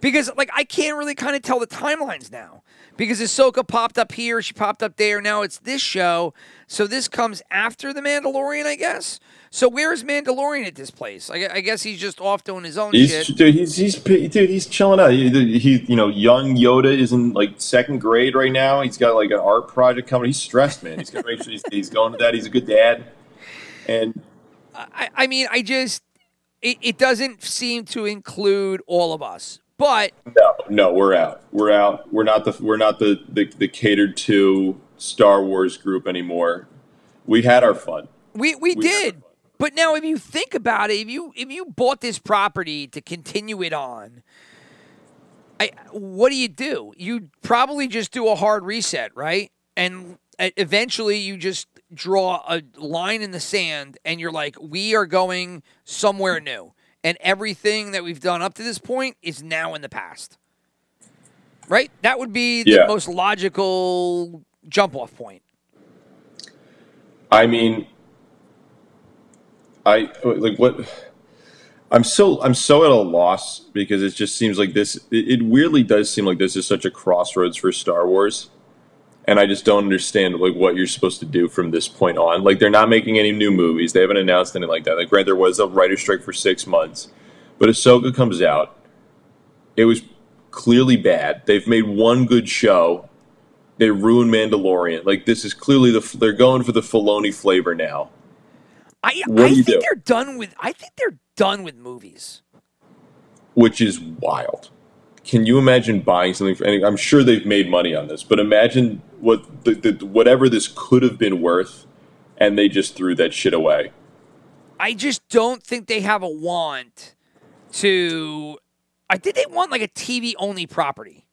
Because, like, I can't really kind of tell the timelines now. because Ahsoka popped up here, she popped up there. Now it's this show, so this comes after the Mandalorian, I guess. So where is Mandalorian at this place? I, I guess he's just off doing his own He's shit. dude, he's he's dude, he's chilling out. He, he, you know, young Yoda is in like second grade right now. He's got like an art project coming. He's stressed, man. He's gonna make sure he's, he's going to that. He's a good dad, and I, I mean, I just it, it doesn't seem to include all of us, but no, no, we're out. We're out. We're not the we're not the the, the catered to Star Wars group anymore. We had our fun. We we, We did. But now if you think about it, if you if you bought this property to continue it on, I what do you do? You probably just do a hard reset, right? And uh, eventually you just draw a line in the sand and you're like, we are going somewhere new. And everything that we've done up to this point is now in the past. Right? That would be the Yeah. most logical jump off point. I mean, I like what I'm so I'm so at a loss because it just seems like this. It, it weirdly does seem like this is such a crossroads for Star Wars, and I just don't understand like what you're supposed to do from this point on. Like they're not making any new movies. They haven't announced anything like that. Like, granted, there was a writer strike for six months, but Ahsoka comes out. It was clearly bad. They've made one good show. They ruined Mandalorian. Like this is clearly the they're going for the Filoni flavor now. I, What I think do? they're done with I think they're done with movies. which is wild. Can you imagine buying something for any? I'm sure they've made money on this, but imagine what the, the whatever this could have been worth, and they just threw that shit away. I just don't think they have a want to I think they want like a TV only property.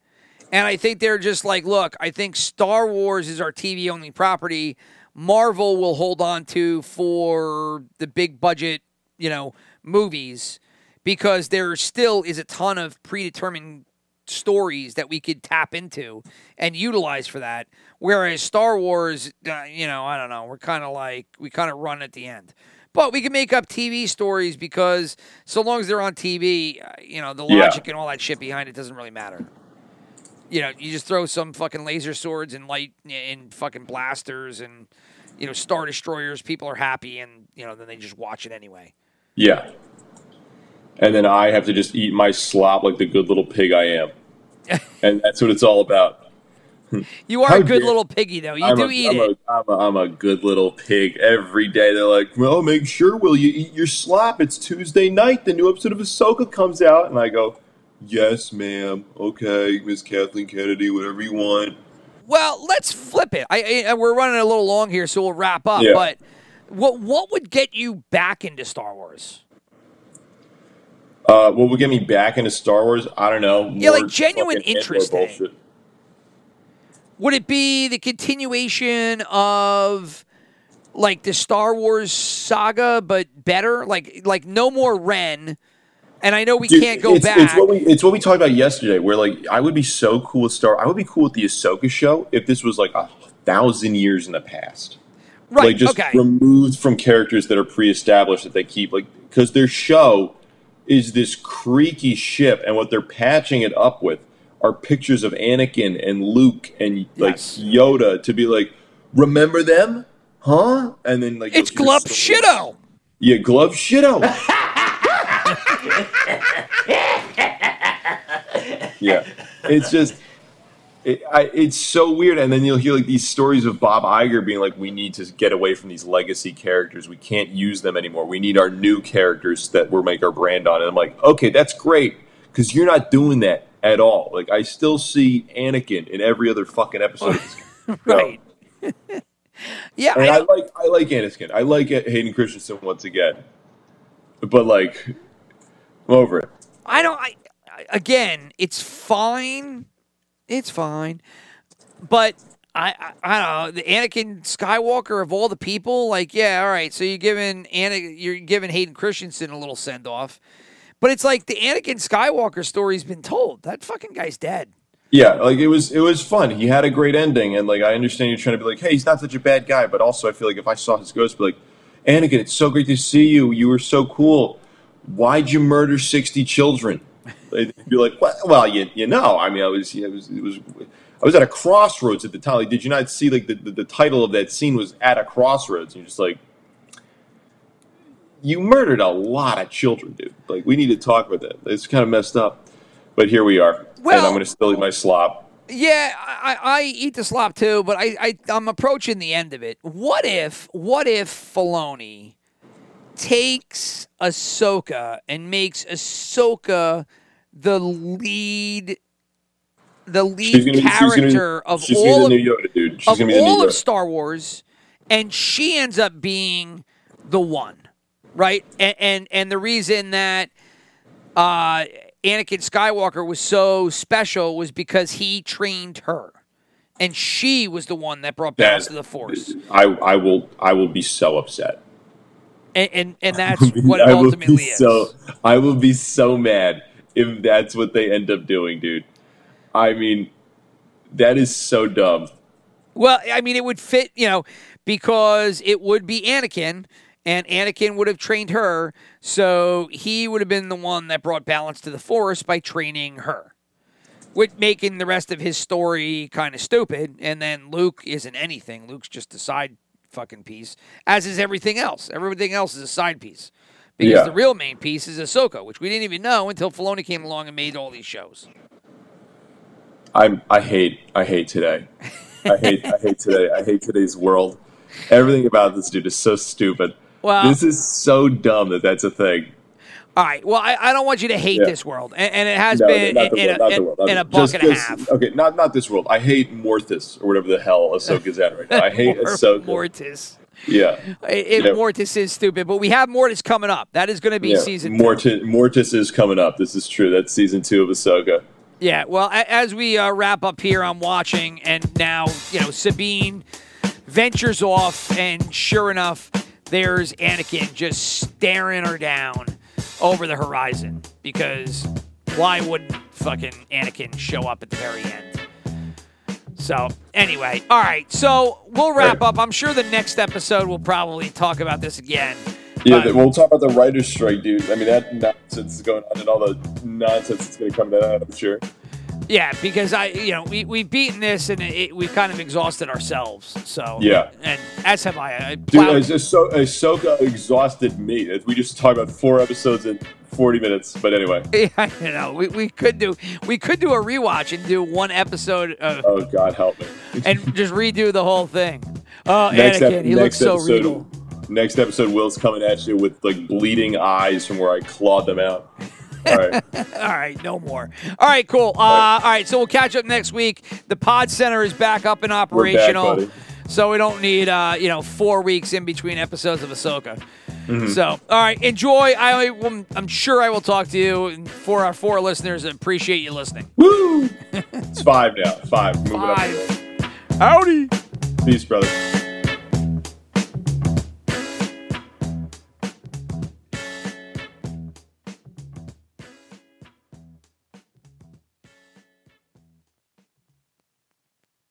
And I think they're just like, look, I think Star Wars is our TV only property. Marvel will hold on to for the big budget, you know, movies because there still is a ton of predetermined stories that we could tap into and utilize for that. Whereas Star Wars, uh, you know, I don't know, we're kind of like we kind of run at the end. But we can make up TV stories because so long as they're on TV, uh, you know, the Yeah. logic and all that shit behind it doesn't really matter. You know, you just throw some fucking laser swords and light and fucking blasters and you know star destroyers. People are happy, and you know then they just watch it anyway. Yeah, and then I have to just eat my slop like the good little pig I am, [LAUGHS] and that's what it's all about. You are How a good dare- little piggy, though. You I'm do a, eat I'm it. A, I'm, a, I'm a good little pig. Every day they're like, "Well, make sure will you eat your slop? It's Tuesday night. The new episode of Ahsoka comes out." And I go, "Yes, ma'am. Okay, Miss Kathleen Kennedy, whatever you want." Well, let's flip it. I, I we're running a little long here, so we'll wrap up. Yeah. But what what would get you back into Star Wars? Uh, what would get me back into Star Wars? I don't know. Yeah, like genuine interest in. Would it be the continuation of like the Star Wars saga, but better? Like like no more Ren. And I know we Dude, can't go it's, back. It's what we it's what we talked about yesterday. Where like I would be so cool with Star. I would be cool with the Ahsoka show if this was like a thousand years in the past. right. like just okay. removed from characters that are pre-established that they keep like because their show is this creaky ship and what they're patching it up with are pictures of Anakin and Luke and like Yes. Yoda to be like remember them huh and then like it's you'll hear Glup stories- Shitto. yeah Glup Shitto [LAUGHS] yeah it's just it, I, it's so weird and then you'll hear like these stories of bob Iger being like we need to get away from these legacy characters we can't use them anymore we need our new characters that we'll make our brand on and i'm like okay that's great because you're not doing that at all like i still see anakin in every other fucking episode of this. [LAUGHS] Right. yeah. and I I, like i like anakin i like hayden christensen once again but like i'm over it I don't. I, I again, it's fine. It's fine, but I, I I don't know the Anakin Skywalker of all the people. Like, yeah, all right. So you're giving Anna, you're giving Hayden Christensen a little send off, but it's like the Anakin Skywalker story's been told. That fucking guy's dead. Yeah, like it was it was fun. He had a great ending, and like I understand you're trying to be like, hey, he's not such a bad guy, but also I feel like if I saw his ghost, be like, Anakin, it's so great to see you. You were so cool. Why'd you murder sixty children? They'd be like, well, well, you you know, I mean, I was it was it was. I was at a crossroads at the time. Like, did you not see like the, the, the title of that scene was at a crossroads? And you're just like, you murdered a lot of children, dude. Like, we need to talk about that. It's kind of messed up. But here we are, and Well- I'm going to still eat my slop. Yeah, I, I eat the slop too, but I, I I'm approaching the end of it. What if what if Filoni takes Ahsoka and makes Ahsoka the lead the lead be, she's character gonna of she's all of, new Yoda, dude. She's of gonna be the new all of. Star Wars, and she ends up being the one, right? And and, and the reason that uh, Anakin Skywalker was so special was because he trained her, and she was the one that brought balance to the Force, I, I will I will be so upset. and and, [LAUGHS] and that's what it I will ultimately be is. So I will be so mad if that's what they end up doing, dude. I mean, that is so dumb. Well, I mean, it would fit, you know, because it would be Anakin, and Anakin would have trained her, so he would have been the one that brought balance to the Force by training her, with making the rest of his story kind of stupid. And then Luke isn't anything. Luke's just a side fucking piece, as is everything else. Everything else is a side piece. Because Yeah. the real main piece is Ahsoka, which we didn't even know until Filoni came along and made all these shows. I'm I hate I hate today. I hate I hate today. I hate today's world. Everything about this dude is so stupid. Well- this is so dumb that that's a thing. All right. Well, I, I don't want you to hate Yeah. this world, and, and it has No, been in, world, a, in- world, in a buck and a half. Okay, not not this world. I hate Mortis or whatever the hell Ahsoka's at right now. I hate [LAUGHS] Mor- Ahsoka. Mortis. Yeah. Mortis is stupid, but we have Mortis coming up. That is going to be yeah. season two. Mortis, Mortis is coming up. This is true. That's season two of Ahsoka. Yeah. Well, as we uh, wrap up here, I'm watching, and now you know Sabine ventures off, and sure enough, there's Anakin just staring her down over the horizon. Because why wouldn't fucking Anakin show up at the very end? So anyway, all right. So we'll wrap Right. up. I'm sure the next episode we'll probably talk about this again. Yeah, But- we'll talk about the writer's strike, dude. I mean, that nonsense is going on and all the nonsense that's going to come out, I'm sure. Yeah, because I, you know, we we've beaten this and it, we've kind of exhausted ourselves. So Yeah. and as have I. I Dude, plowed- Ahso- Ahsoka exhausted me. We just talked about four episodes in 40 minutes. But anyway. [LAUGHS] Yeah, you know, we, we could do we could do a rewatch and do one episode of, Oh, God, help me. [LAUGHS] and just redo the whole thing. Oh, next Anakin, ep- he looks so episode, regal. Next episode, Will's coming at you with like bleeding eyes from where I clawed them out. All right. [LAUGHS] All right, no more. All right, cool. Uh, all right, so we'll catch up next week. The Pod Center is back up and operational. So we don't need uh, you know four weeks in between episodes of Ahsoka. Mm-hmm. So, all right, enjoy. I, will- I'm sure I will talk to you. For our four listeners, appreciate you listening. Woo! It's five now. Five. Moving Five. up. Howdy. Peace, brother.